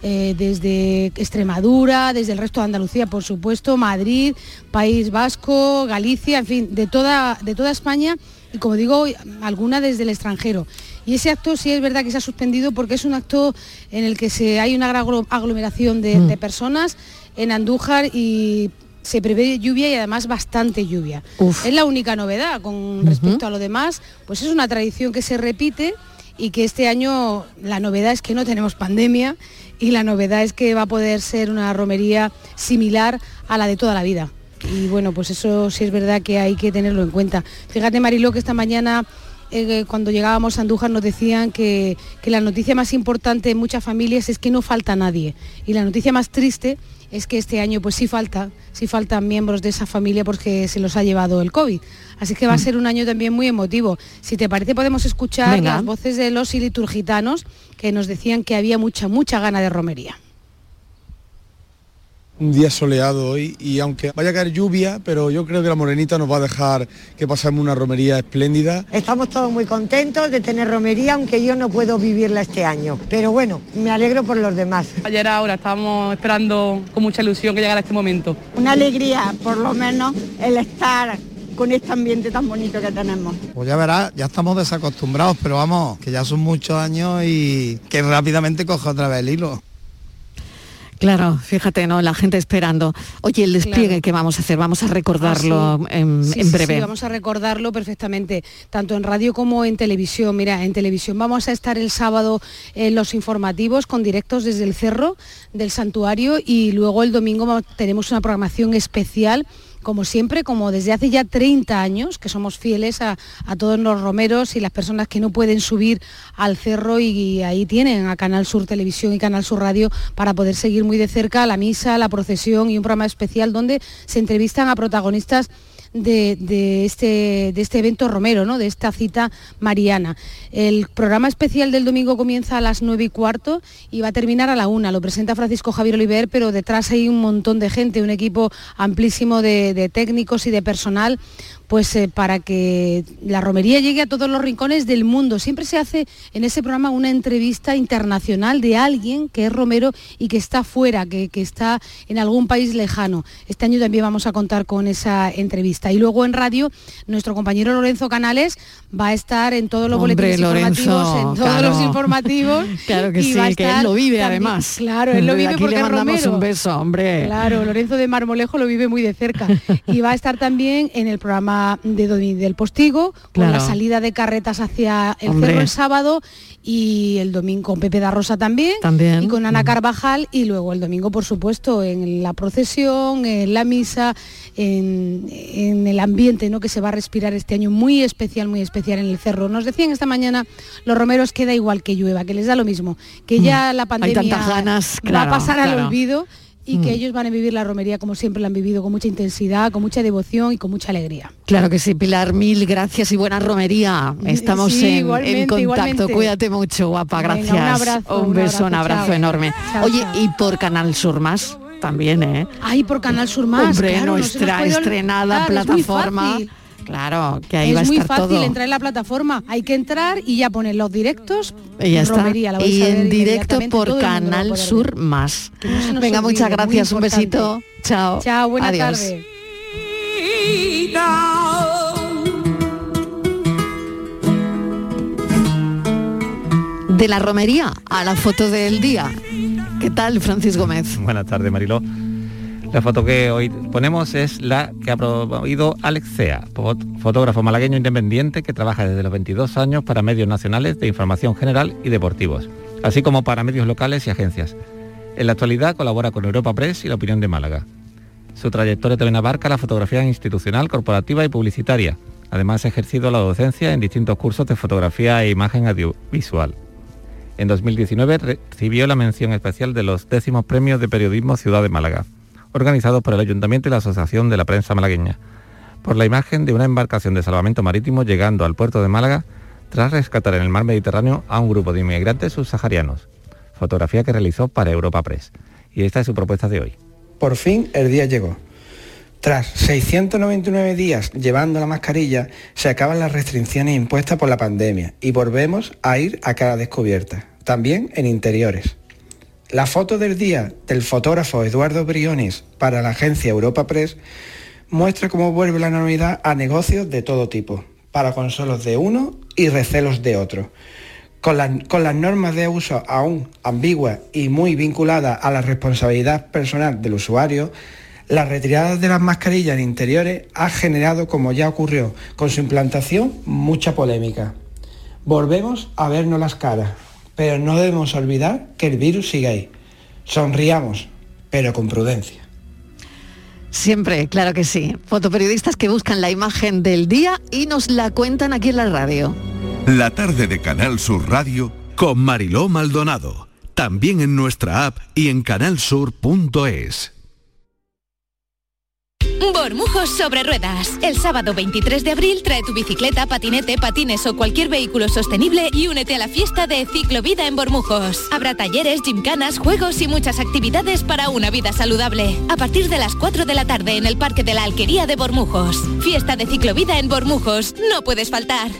eh, desde Extremadura, desde el resto de Andalucía, por supuesto, Madrid, País Vasco, Galicia, en fin, de toda, de toda España y como digo, alguna desde el extranjero. Y ese acto sí es verdad que se ha suspendido porque es un acto en el que se, hay una gran aglo- aglomeración de,
Mm.
de personas en Andújar y se prevé lluvia y además bastante lluvia.
Uf.
Es la única novedad con respecto a lo demás, pues es una tradición que se repite y que este año la novedad es que no tenemos pandemia y la novedad es que va a poder ser una romería similar a la de toda la vida. Y bueno, pues eso sí es verdad que hay que tenerlo en cuenta. Fíjate Mariló que esta mañana eh, cuando llegábamos a Andújar nos decían que, que la noticia más importante en muchas familias es que no falta nadie. Y la noticia más triste es que este año pues sí falta, sí faltan miembros de esa familia porque se los ha llevado el COVID. Así que va a ser un año también muy emotivo. Si te parece podemos escuchar
Venga.
las voces de los iliturgitanos que nos decían que había mucha, mucha gana de romería.
Un día soleado hoy y aunque vaya a caer lluvia, pero yo creo que la morenita nos va a dejar que pasemos una romería espléndida.
Estamos todos muy contentos de tener romería, aunque yo no puedo vivirla este año. Pero bueno, me alegro por los demás.
Ayer ahora estábamos esperando con mucha ilusión que llegara este momento.
Una alegría, por lo menos, el estar con este ambiente tan bonito que tenemos.
Pues ya verás, ya estamos desacostumbrados, pero vamos, que ya son muchos años y que rápidamente coge otra vez el hilo.
Claro, fíjate, ¿no? La gente esperando. Oye, el despliegue
Claro.
que vamos a hacer, vamos a recordarlo
Ah, sí.
en,
Sí,
en breve.
sí, vamos a recordarlo perfectamente, tanto en radio como en televisión. Mira, en televisión vamos a estar el sábado en los informativos con directos desde el cerro del santuario y luego el domingo tenemos una programación especial. Como siempre, como desde hace ya 30 años, que somos fieles a, todos los romeros y las personas que no pueden subir al cerro y ahí tienen a Canal Sur Televisión y Canal Sur Radio para poder seguir muy de cerca la misa, la procesión y un programa especial donde se entrevistan a protagonistas de, este, de este evento romero, ¿no? de esta cita mariana. El programa especial del domingo comienza a las 9 y cuarto y va a terminar a la una. Lo presenta Francisco Javier Oliver, pero detrás hay un montón de gente, un equipo amplísimo de técnicos y de personal pues eh, para que la romería llegue a todos los rincones del mundo. Siempre se hace en ese programa una entrevista internacional de alguien que es romero y que está fuera, que, que está en algún país lejano. Este año también vamos a contar con esa entrevista. Y luego en radio, nuestro compañero Lorenzo Canales va a estar en todos los
Hombre,
boletines
Lorenzo,
informativos, en todos
claro.
los informativos.
Claro que
y
sí,
va a
que él lo vive
también-
además.
Claro, él lo vive
aquí
porque
le
es
mandamos
romero.
un beso, hombre.
Claro, Lorenzo de Marmolejo lo vive muy de cerca. Y va a estar también en el programa de Domi- del Postigo, con
Claro.
la salida de carretas hacia el
Hombre.
cerro el sábado y el domingo con Pepe da Rosa también,
También.
y con Ana Carvajal y luego el domingo, por supuesto, en la procesión, en la misa, en, en el ambiente ¿no? que se va a respirar este año muy especial, muy especial en el cerro. Nos decían esta mañana los romeros que da igual que llueva, que les da lo mismo, que ya
Mm.
la
Hay
pandemia
ganas,
va a pasar al olvido y que
Mm.
ellos van a vivir la romería como siempre la han vivido, con mucha intensidad, con mucha devoción y con mucha alegría.
Claro que sí, Pilar, mil gracias y buena romería. Estamos
Sí,
en- contacto.
igualmente.
Cuídate mucho, guapa,
Venga,
gracias.
un abrazo, un
beso, un
abrazo,
abrazo
chao.
enorme.
Chao,
Oye,
chao.
y por Canal Sur Más también, ¿eh?
Ay, por Canal Sur Más.
Hombre,
claro,
nuestra estrenada
Claro, es muy
plataforma.
fácil.
Claro, que ahí
es
va a
muy
estar
fácil
todo.
entrar en la plataforma. Hay que entrar y ya poner los directos.
Y ya está.
romería, la vais
Y en directo por Canal Sur
ver.
Más.
No
Venga,
olvide,
muchas
muy
gracias, un besito. Chao.
Chao, buena
Adiós.
tarde.
De la romería a la foto del día. ¿Qué tal, Francis Gómez?
Buenas tardes, Mariló. La foto que hoy ponemos es la que ha promovido Alex Cea, fot- fotógrafo malagueño independiente que trabaja desde los 22 años para medios nacionales de información general y deportivos, así como para medios locales y agencias. En la actualidad colabora con Europa Press y La Opinión de Málaga. Su trayectoria también abarca la fotografía institucional, corporativa y publicitaria. Además ha ejercido la docencia en distintos cursos de fotografía e imagen audiovisual. En 2019 recibió la mención especial de los décimos premios de periodismo Ciudad de Málaga, organizados por el Ayuntamiento y la Asociación de la Prensa Malagueña, por la imagen de una embarcación de salvamento marítimo llegando al puerto de Málaga tras rescatar en el mar Mediterráneo a un grupo de inmigrantes subsaharianos, fotografía que realizó para Europa Press. Y esta es su propuesta de hoy.
Por fin el día llegó. Tras 699 días llevando la mascarilla, se acaban las restricciones impuestas por la pandemia y volvemos a ir a cara descubierta, también en interiores. La foto del día del fotógrafo Eduardo Briones para la agencia Europa Press muestra cómo vuelve la normalidad a negocios de todo tipo, para consolos de uno y recelos de otro. Con, las- con las normas de uso aún ambiguas y muy vinculadas a la responsabilidad personal del usuario, la retirada de las mascarillas en interiores ha generado, como ya ocurrió con su implantación, mucha polémica. Volvemos a vernos las caras, pero no debemos olvidar que el virus sigue ahí. Sonriamos, pero con prudencia.
Siempre, claro que sí. Fotoperiodistas que buscan la imagen del día y nos la cuentan aquí en la radio.
La tarde de Canal Sur Radio con Mariló Maldonado. También en nuestra app y en canalsur.es.
Bormujos sobre ruedas. El sábado 23 de abril trae tu bicicleta, patinete, patines o cualquier vehículo sostenible y únete a la fiesta de Ciclovida en Bormujos. Habrá talleres, gimcanas, juegos y muchas actividades para una vida saludable. A partir de las 4 de la tarde en el Parque de la Alquería de Bormujos. Fiesta de Ciclovida en Bormujos. No puedes faltar.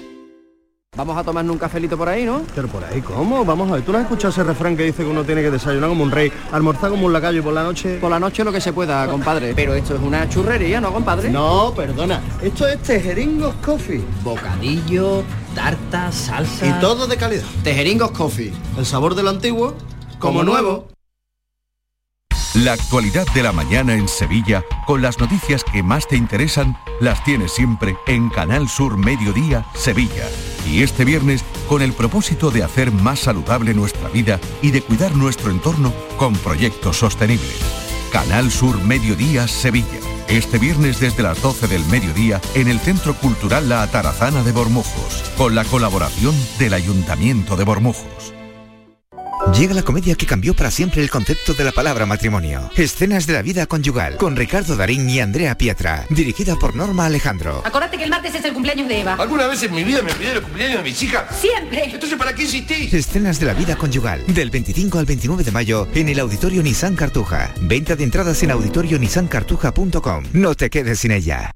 Vamos a tomarnos un cafelito por ahí, ¿no? Pero por ahí, ¿cómo? Vamos a ver, ¿tú no has escuchado ese refrán que dice que uno tiene que desayunar como un rey, almorzar como un lacayo y por la noche... Por la noche lo que se pueda, compadre. Pero esto es una churrería, ¿no, compadre? No, perdona. Esto es Tejeringos Coffee. Bocadillo, tarta, salsa... Y todo de calidad. Tejeringos Coffee. El sabor de lo antiguo, como nuevo.
La actualidad de la mañana en Sevilla, con las noticias que más te interesan, las tienes siempre en Canal Sur Mediodía, Sevilla. Y este viernes, con el propósito de hacer más saludable nuestra vida y de cuidar nuestro entorno con proyectos sostenibles. Canal Sur Mediodía, Sevilla. Este viernes desde las 12 del mediodía en el Centro Cultural La Atarazana de Bormujos, con la colaboración del Ayuntamiento de Bormujos.
Llega la comedia que cambió para siempre el concepto de la palabra matrimonio. Escenas de la vida conyugal con Ricardo Darín y Andrea Pietra, dirigida por Norma Alejandro.
Acordate que el martes es el cumpleaños de Eva.
¿Alguna vez en mi vida me pidieron el cumpleaños de mis hijas?
Siempre.
Entonces, ¿para qué insistís?
Escenas de la vida conyugal, del 25 al 29 de mayo en el Auditorio Nissan Cartuja. Venta de entradas en auditorionissancartuja.com. No te quedes sin ella.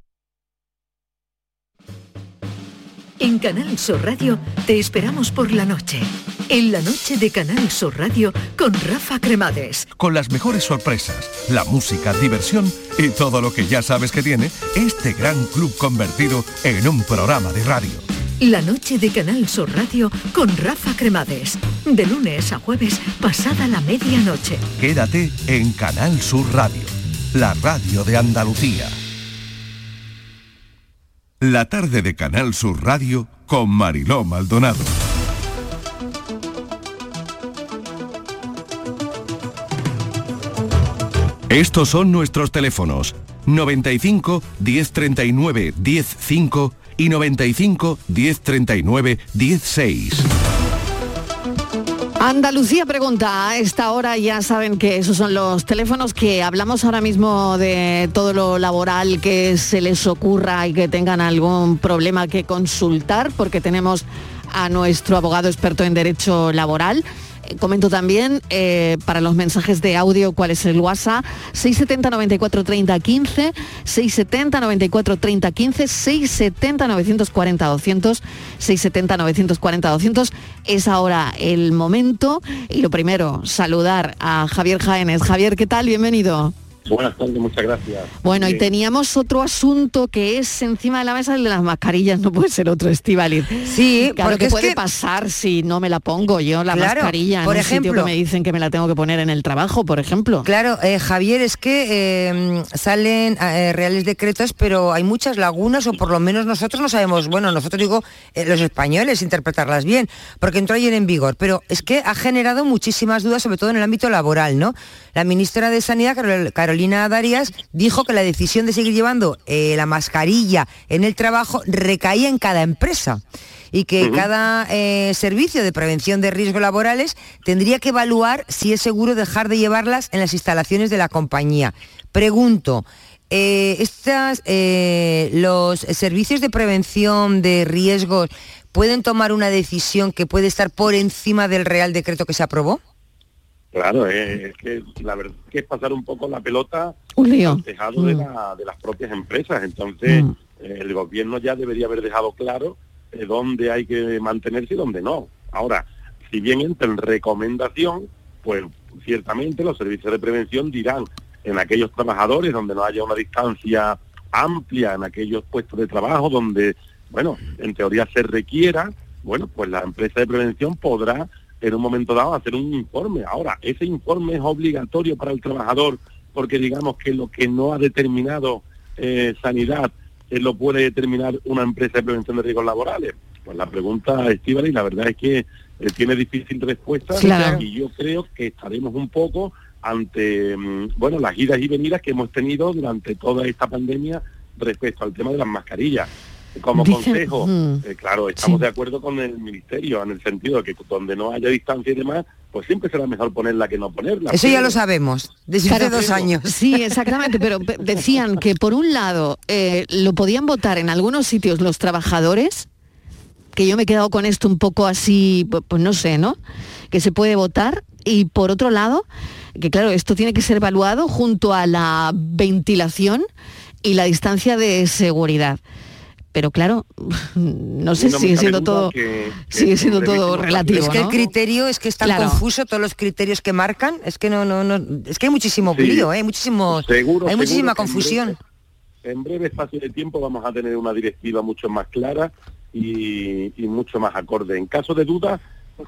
En Canal Sur Radio te esperamos por la noche. En la noche de Canal Sur Radio con Rafa Cremades.
Con las mejores sorpresas, la música, diversión y todo lo que ya sabes que tiene este gran club convertido en un programa de radio.
La noche de Canal Sur Radio con Rafa Cremades. De lunes a jueves, pasada la medianoche.
Quédate en Canal Sur Radio, la radio de Andalucía. La tarde de Canal Sur Radio con Mariló Maldonado. Estos son nuestros teléfonos 95 1039 105 y 95 1039 16.
Andalucía pregunta, a esta hora ya saben que esos son los teléfonos que hablamos ahora mismo de todo lo laboral que se les ocurra y que tengan algún problema que consultar, porque tenemos a nuestro abogado experto en derecho laboral. Comento también eh, para los mensajes de audio cuál es el WhatsApp 670 94 30 15 670 94 30 15 670 940 200 670 940 200 es ahora el momento. Y lo primero saludar a Javier Jaénes Javier qué tal bienvenido
Buenas tardes, muchas gracias.
bueno, y teníamos otro asunto que es encima de la mesa el de las mascarillas, no puede ser otro Estivaliz.
Sí,
claro
porque
que
es
puede
que-
pasar si no me la pongo yo la
Claro,
mascarilla en
por
un sitio
ejemplo-
que me dicen que me la tengo que poner en el trabajo, por ejemplo.
Claro, eh, Javier, es que eh, salen eh, reales decretos, pero hay muchas lagunas, o por lo menos nosotros no sabemos, bueno, nosotros digo, eh, los españoles, interpretarlas bien, porque entró ayer en vigor, pero es que ha generado muchísimas dudas, sobre todo en el ámbito laboral, ¿no? La ministra de Sanidad, Carol- Carolina Darias, dijo que la decisión de seguir llevando eh, la mascarilla en el trabajo recaía en cada empresa y que cada eh, servicio de prevención de riesgos laborales tendría que evaluar si es seguro dejar de llevarlas en las instalaciones de la compañía. Pregunto, eh, estas, eh, ¿los servicios de prevención de riesgos pueden tomar una decisión que puede estar por encima del Real Decreto que se aprobó?
Claro, es, es que la verdad es que es pasar un poco la pelota
Un lío.
al tejado de,
Mm.
la- de las propias empresas. Entonces,
Mm.
eh, el gobierno ya debería haber dejado claro eh, dónde hay que mantenerse y dónde no. Ahora, si bien entra en recomendación, pues ciertamente los servicios de prevención dirán en aquellos trabajadores donde no haya una distancia amplia, en aquellos puestos de trabajo donde, bueno, en teoría se requiera, bueno, pues la empresa de prevención podrá en un momento dado hacer un informe. Ahora, ese informe es obligatorio para el trabajador porque digamos que lo que no ha determinado eh, sanidad eh, lo puede determinar una empresa de prevención de riesgos laborales. Pues la pregunta, Estíbal, y la verdad es que eh, tiene difícil respuesta
Claro.
y yo creo que estaremos un poco ante mm, bueno las idas y venidas que hemos tenido durante toda esta pandemia respecto al tema de las mascarillas. Como
Dicen-
consejo,
Mm.
eh, claro, estamos
Sí.
de acuerdo con el ministerio en el sentido de que donde no haya distancia y demás, pues siempre será mejor ponerla que no ponerla.
Eso ya lo sabemos, desde hace dos años.
Sí, exactamente, pero pe- decían que por un lado eh, lo podían votar en algunos sitios los trabajadores, que yo me he quedado con esto un poco así, pu- pues no sé, ¿no? Que se puede votar, y por otro lado, que claro, esto tiene que ser evaluado junto a la ventilación y la distancia de seguridad. Pero claro, no sé,
no
sigue siendo todo,
que- que
sigue siendo todo relativo.
Es que el criterio es que es tan
Claro.
confuso, todos los criterios que marcan, es que no, no, no, es que hay muchísimo
Sí.
lío, ¿eh? muchísimo,
Seguro,
hay
seguro
muchísima
que en
confusión.
breve- En breve espacio de tiempo vamos a tener una directiva mucho más clara y, y mucho más acorde. En caso de duda,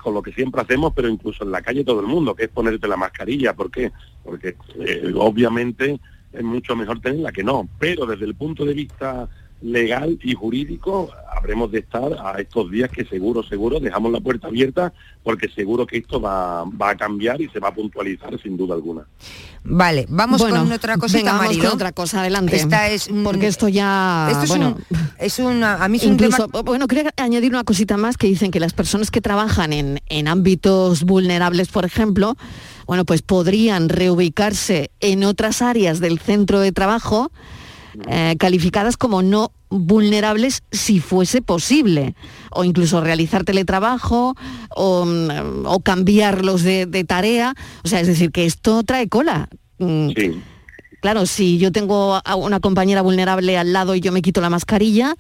con lo que siempre hacemos, pero incluso en la calle todo el mundo, que es ponerte la mascarilla. ¿Por qué? Porque eh, obviamente es mucho mejor tenerla que no, pero desde el punto de vista legal y jurídico habremos de estar a estos días que seguro, seguro dejamos la puerta abierta porque seguro que esto va, va a cambiar y se va a puntualizar sin duda alguna.
Vale, vamos
Bueno,
con otra cosita,
venga, vamos con otra cosa, adelante.
Esta es
Porque esto ya...
Esto es,
bueno,
un, es una, a mí es un
Incluso,
tema
bueno, quería añadir una cosita más que dicen que las personas que trabajan en, en ámbitos vulnerables, por ejemplo, bueno, pues podrían reubicarse en otras áreas del centro de trabajo eh, calificadas como no vulnerables si fuese posible, o incluso realizar teletrabajo o, mm, o cambiarlos de, de tarea. O sea, es decir, que esto trae cola. Mm,
Sí.
Claro, si yo tengo a una compañera vulnerable al lado y yo me quito la mascarilla,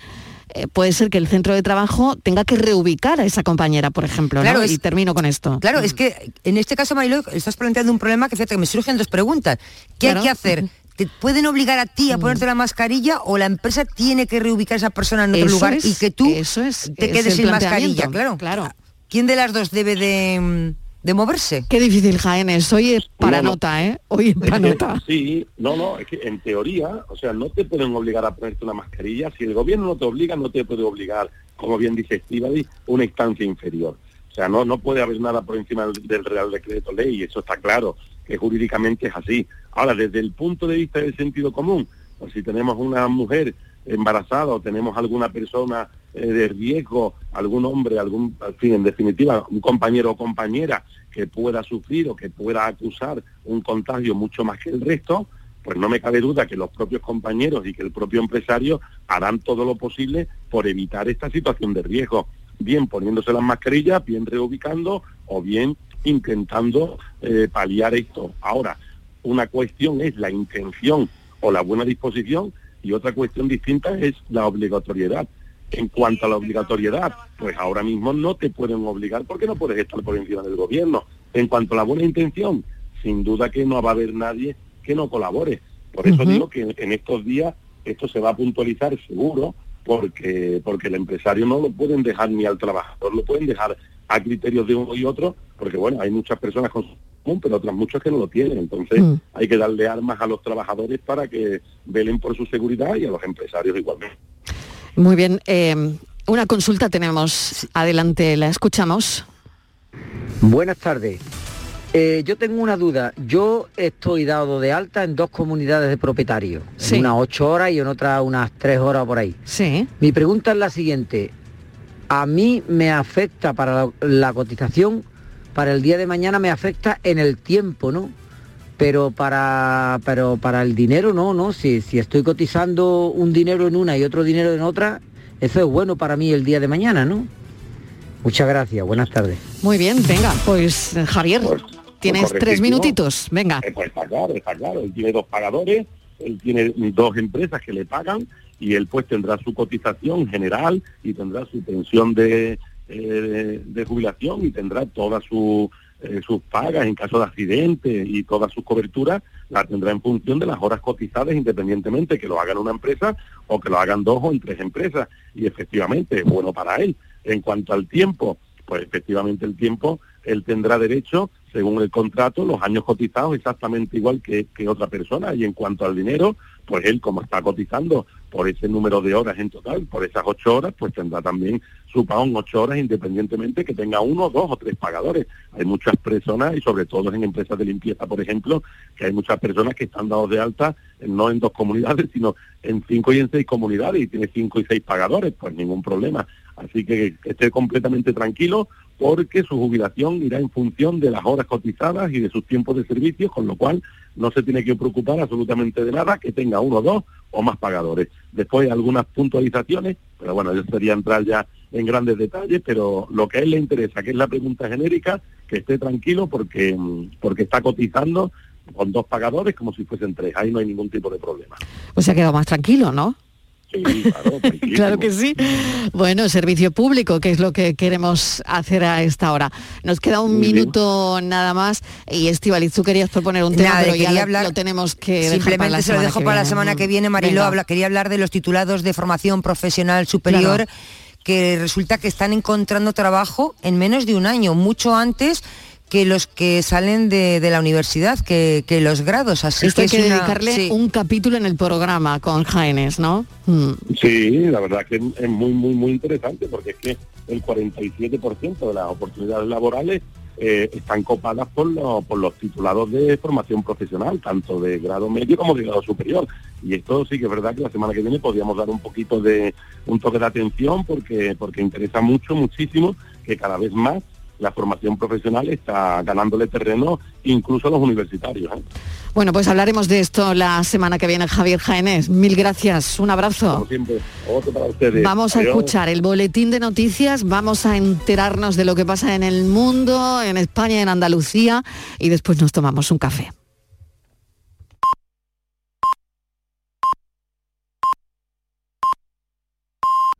eh, puede ser que el centro de trabajo tenga que reubicar a esa compañera, por ejemplo, ¿no?
Claro, es-
y termino con esto.
Claro, es que en este caso, Marilo, estás planteando un problema que fíjate que me surgen dos preguntas. ¿Qué
Claro.
hay que hacer? ¿Te pueden obligar a ti a ponerte la mascarilla o la empresa tiene que reubicar a esa persona en otro
Eso
lugar
es-
y que tú
eso es-
te
es
quedes sin mascarilla? Claro,
claro.
¿Quién de las dos debe de, mm, de moverse?
Qué difícil, Jaénes. Hoy es para
No, no.
nota, ¿eh? Hoy es para nota.
sí, no, no, es que en teoría, o sea, no te pueden obligar a ponerte una mascarilla. Si el gobierno no te obliga, no te puede obligar, como bien dice Estivali, una instancia inferior. O sea, no, no puede haber nada por encima del, del Real Decreto Ley, y eso está claro, que jurídicamente es así. Ahora, desde el punto de vista del sentido común, si tenemos una mujer embarazada o tenemos alguna persona eh, de riesgo, algún hombre, algún, en definitiva, un compañero o compañera que pueda sufrir o que pueda acusar un contagio mucho más que el resto, pues no me cabe duda que los propios compañeros y que el propio empresario harán todo lo posible por evitar esta situación de riesgo, bien poniéndose las mascarillas, bien reubicando o bien intentando eh, paliar esto. Ahora, una cuestión es la intención o la buena disposición y otra cuestión distinta es la obligatoriedad. En cuanto a la obligatoriedad, pues ahora mismo no te pueden obligar porque no puedes estar por encima del gobierno. En cuanto a la buena intención, sin duda que no va a haber nadie que no colabore. Por eso digo que en, en estos días esto se va a puntualizar seguro porque porque el empresario no lo pueden dejar ni al trabajador, lo pueden dejar a criterios de uno y otro, porque bueno, hay muchas personas con su común, pero otras muchas que no lo tienen. Entonces
Mm.
hay que darle armas a los trabajadores para que velen por su seguridad y a los empresarios igualmente.
Muy bien. eh, una consulta tenemos. Adelante, la escuchamos.
Buenas tardes. Eh, yo tengo una duda. Yo estoy dado de alta en dos comunidades de propietarios.
Sí.
En unas ocho horas y en otras unas tres horas por ahí.
Sí.
Mi pregunta es la siguiente. A mí me afecta para la, la cotización, para el día de mañana me afecta en el tiempo, ¿no? Pero para, pero para el dinero no, ¿no? Si, si estoy cotizando un dinero en una y otro dinero en otra, eso es bueno para mí el día de mañana, ¿no? Muchas gracias, buenas tardes.
Muy bien, venga, pues eh, Javier, tienes tres minutitos. Venga.
Eh, pues está claro, está claro. Él tiene dos pagadores, él tiene dos empresas que le pagan y él pues tendrá su cotización general y tendrá su pensión de, eh, jubilación y tendrá todas su, eh, sus pagas en caso de accidente y todas sus coberturas la tendrá en función de las horas cotizadas independientemente que lo hagan una empresa o que lo hagan dos o en tres empresas y efectivamente es bueno para él. En cuanto al tiempo, pues efectivamente el tiempo él tendrá derecho, según el contrato, los años cotizados exactamente igual que, que otra persona. Y en cuanto al dinero, pues él como está cotizando por ese número de horas en total, por esas ocho horas, pues tendrá también su pago en ocho horas independientemente que tenga uno, dos o tres pagadores. Hay muchas personas, y sobre todo en empresas de limpieza, por ejemplo, que hay muchas personas que están dados de alta eh, no en dos comunidades, sino en cinco y en seis comunidades y tiene cinco y seis pagadores, pues ningún problema. Así que que esté completamente tranquilo porque su jubilación irá en función de las horas cotizadas y de sus tiempos de servicio, con lo cual no se tiene que preocupar absolutamente de nada que tenga uno, dos o más pagadores. Después algunas puntualizaciones, pero bueno, yo sería entrar ya en grandes detalles, pero lo que a él le interesa, que es la pregunta genérica, que esté tranquilo porque, mm, porque está cotizando con dos pagadores como si fuesen tres. Ahí no hay ningún tipo de problema.
Pues se ha quedado más tranquilo, ¿no?
Sí, claro,
que sí. Bueno, servicio público, que es lo que queremos hacer a esta hora. Nos queda un
Muy bien.
minuto nada más y Estivaliz, tú querías proponer un tema,
Nada,
pero ya
quería
lo,
hablar-
lo tenemos que dejar para
Simplemente
la
se lo
semana
dejo
que
para la
viene.
semana que viene, Mariló. Habla, quería hablar de los titulados de formación profesional superior.
Claro.
que resulta que están encontrando trabajo en menos de un año, mucho antes que los que salen de, de la universidad, que, que los grados. Así
Esto
que
hay
es
que
una-
dedicarle
sí.
un capítulo en el programa con Jaénes, ¿no? Mm.
Sí, la verdad que es muy, muy, muy interesante porque es que el 47% de las oportunidades laborales eh, están copadas por los, por los titulados de formación profesional, tanto de grado medio como de grado superior. Y esto sí que es verdad que la semana que viene podríamos dar un poquito de un toque de atención porque, porque interesa mucho, muchísimo, que cada vez más la formación profesional está ganándole terreno incluso a los universitarios. ¿eh?
Bueno, pues hablaremos de esto la semana que viene, Javier Jaénes. Mil gracias, un abrazo.
Como siempre, otro para ustedes.
Vamos a escuchar el boletín de noticias, vamos a enterarnos de lo que pasa en el mundo, en España, en Andalucía y después nos tomamos un café.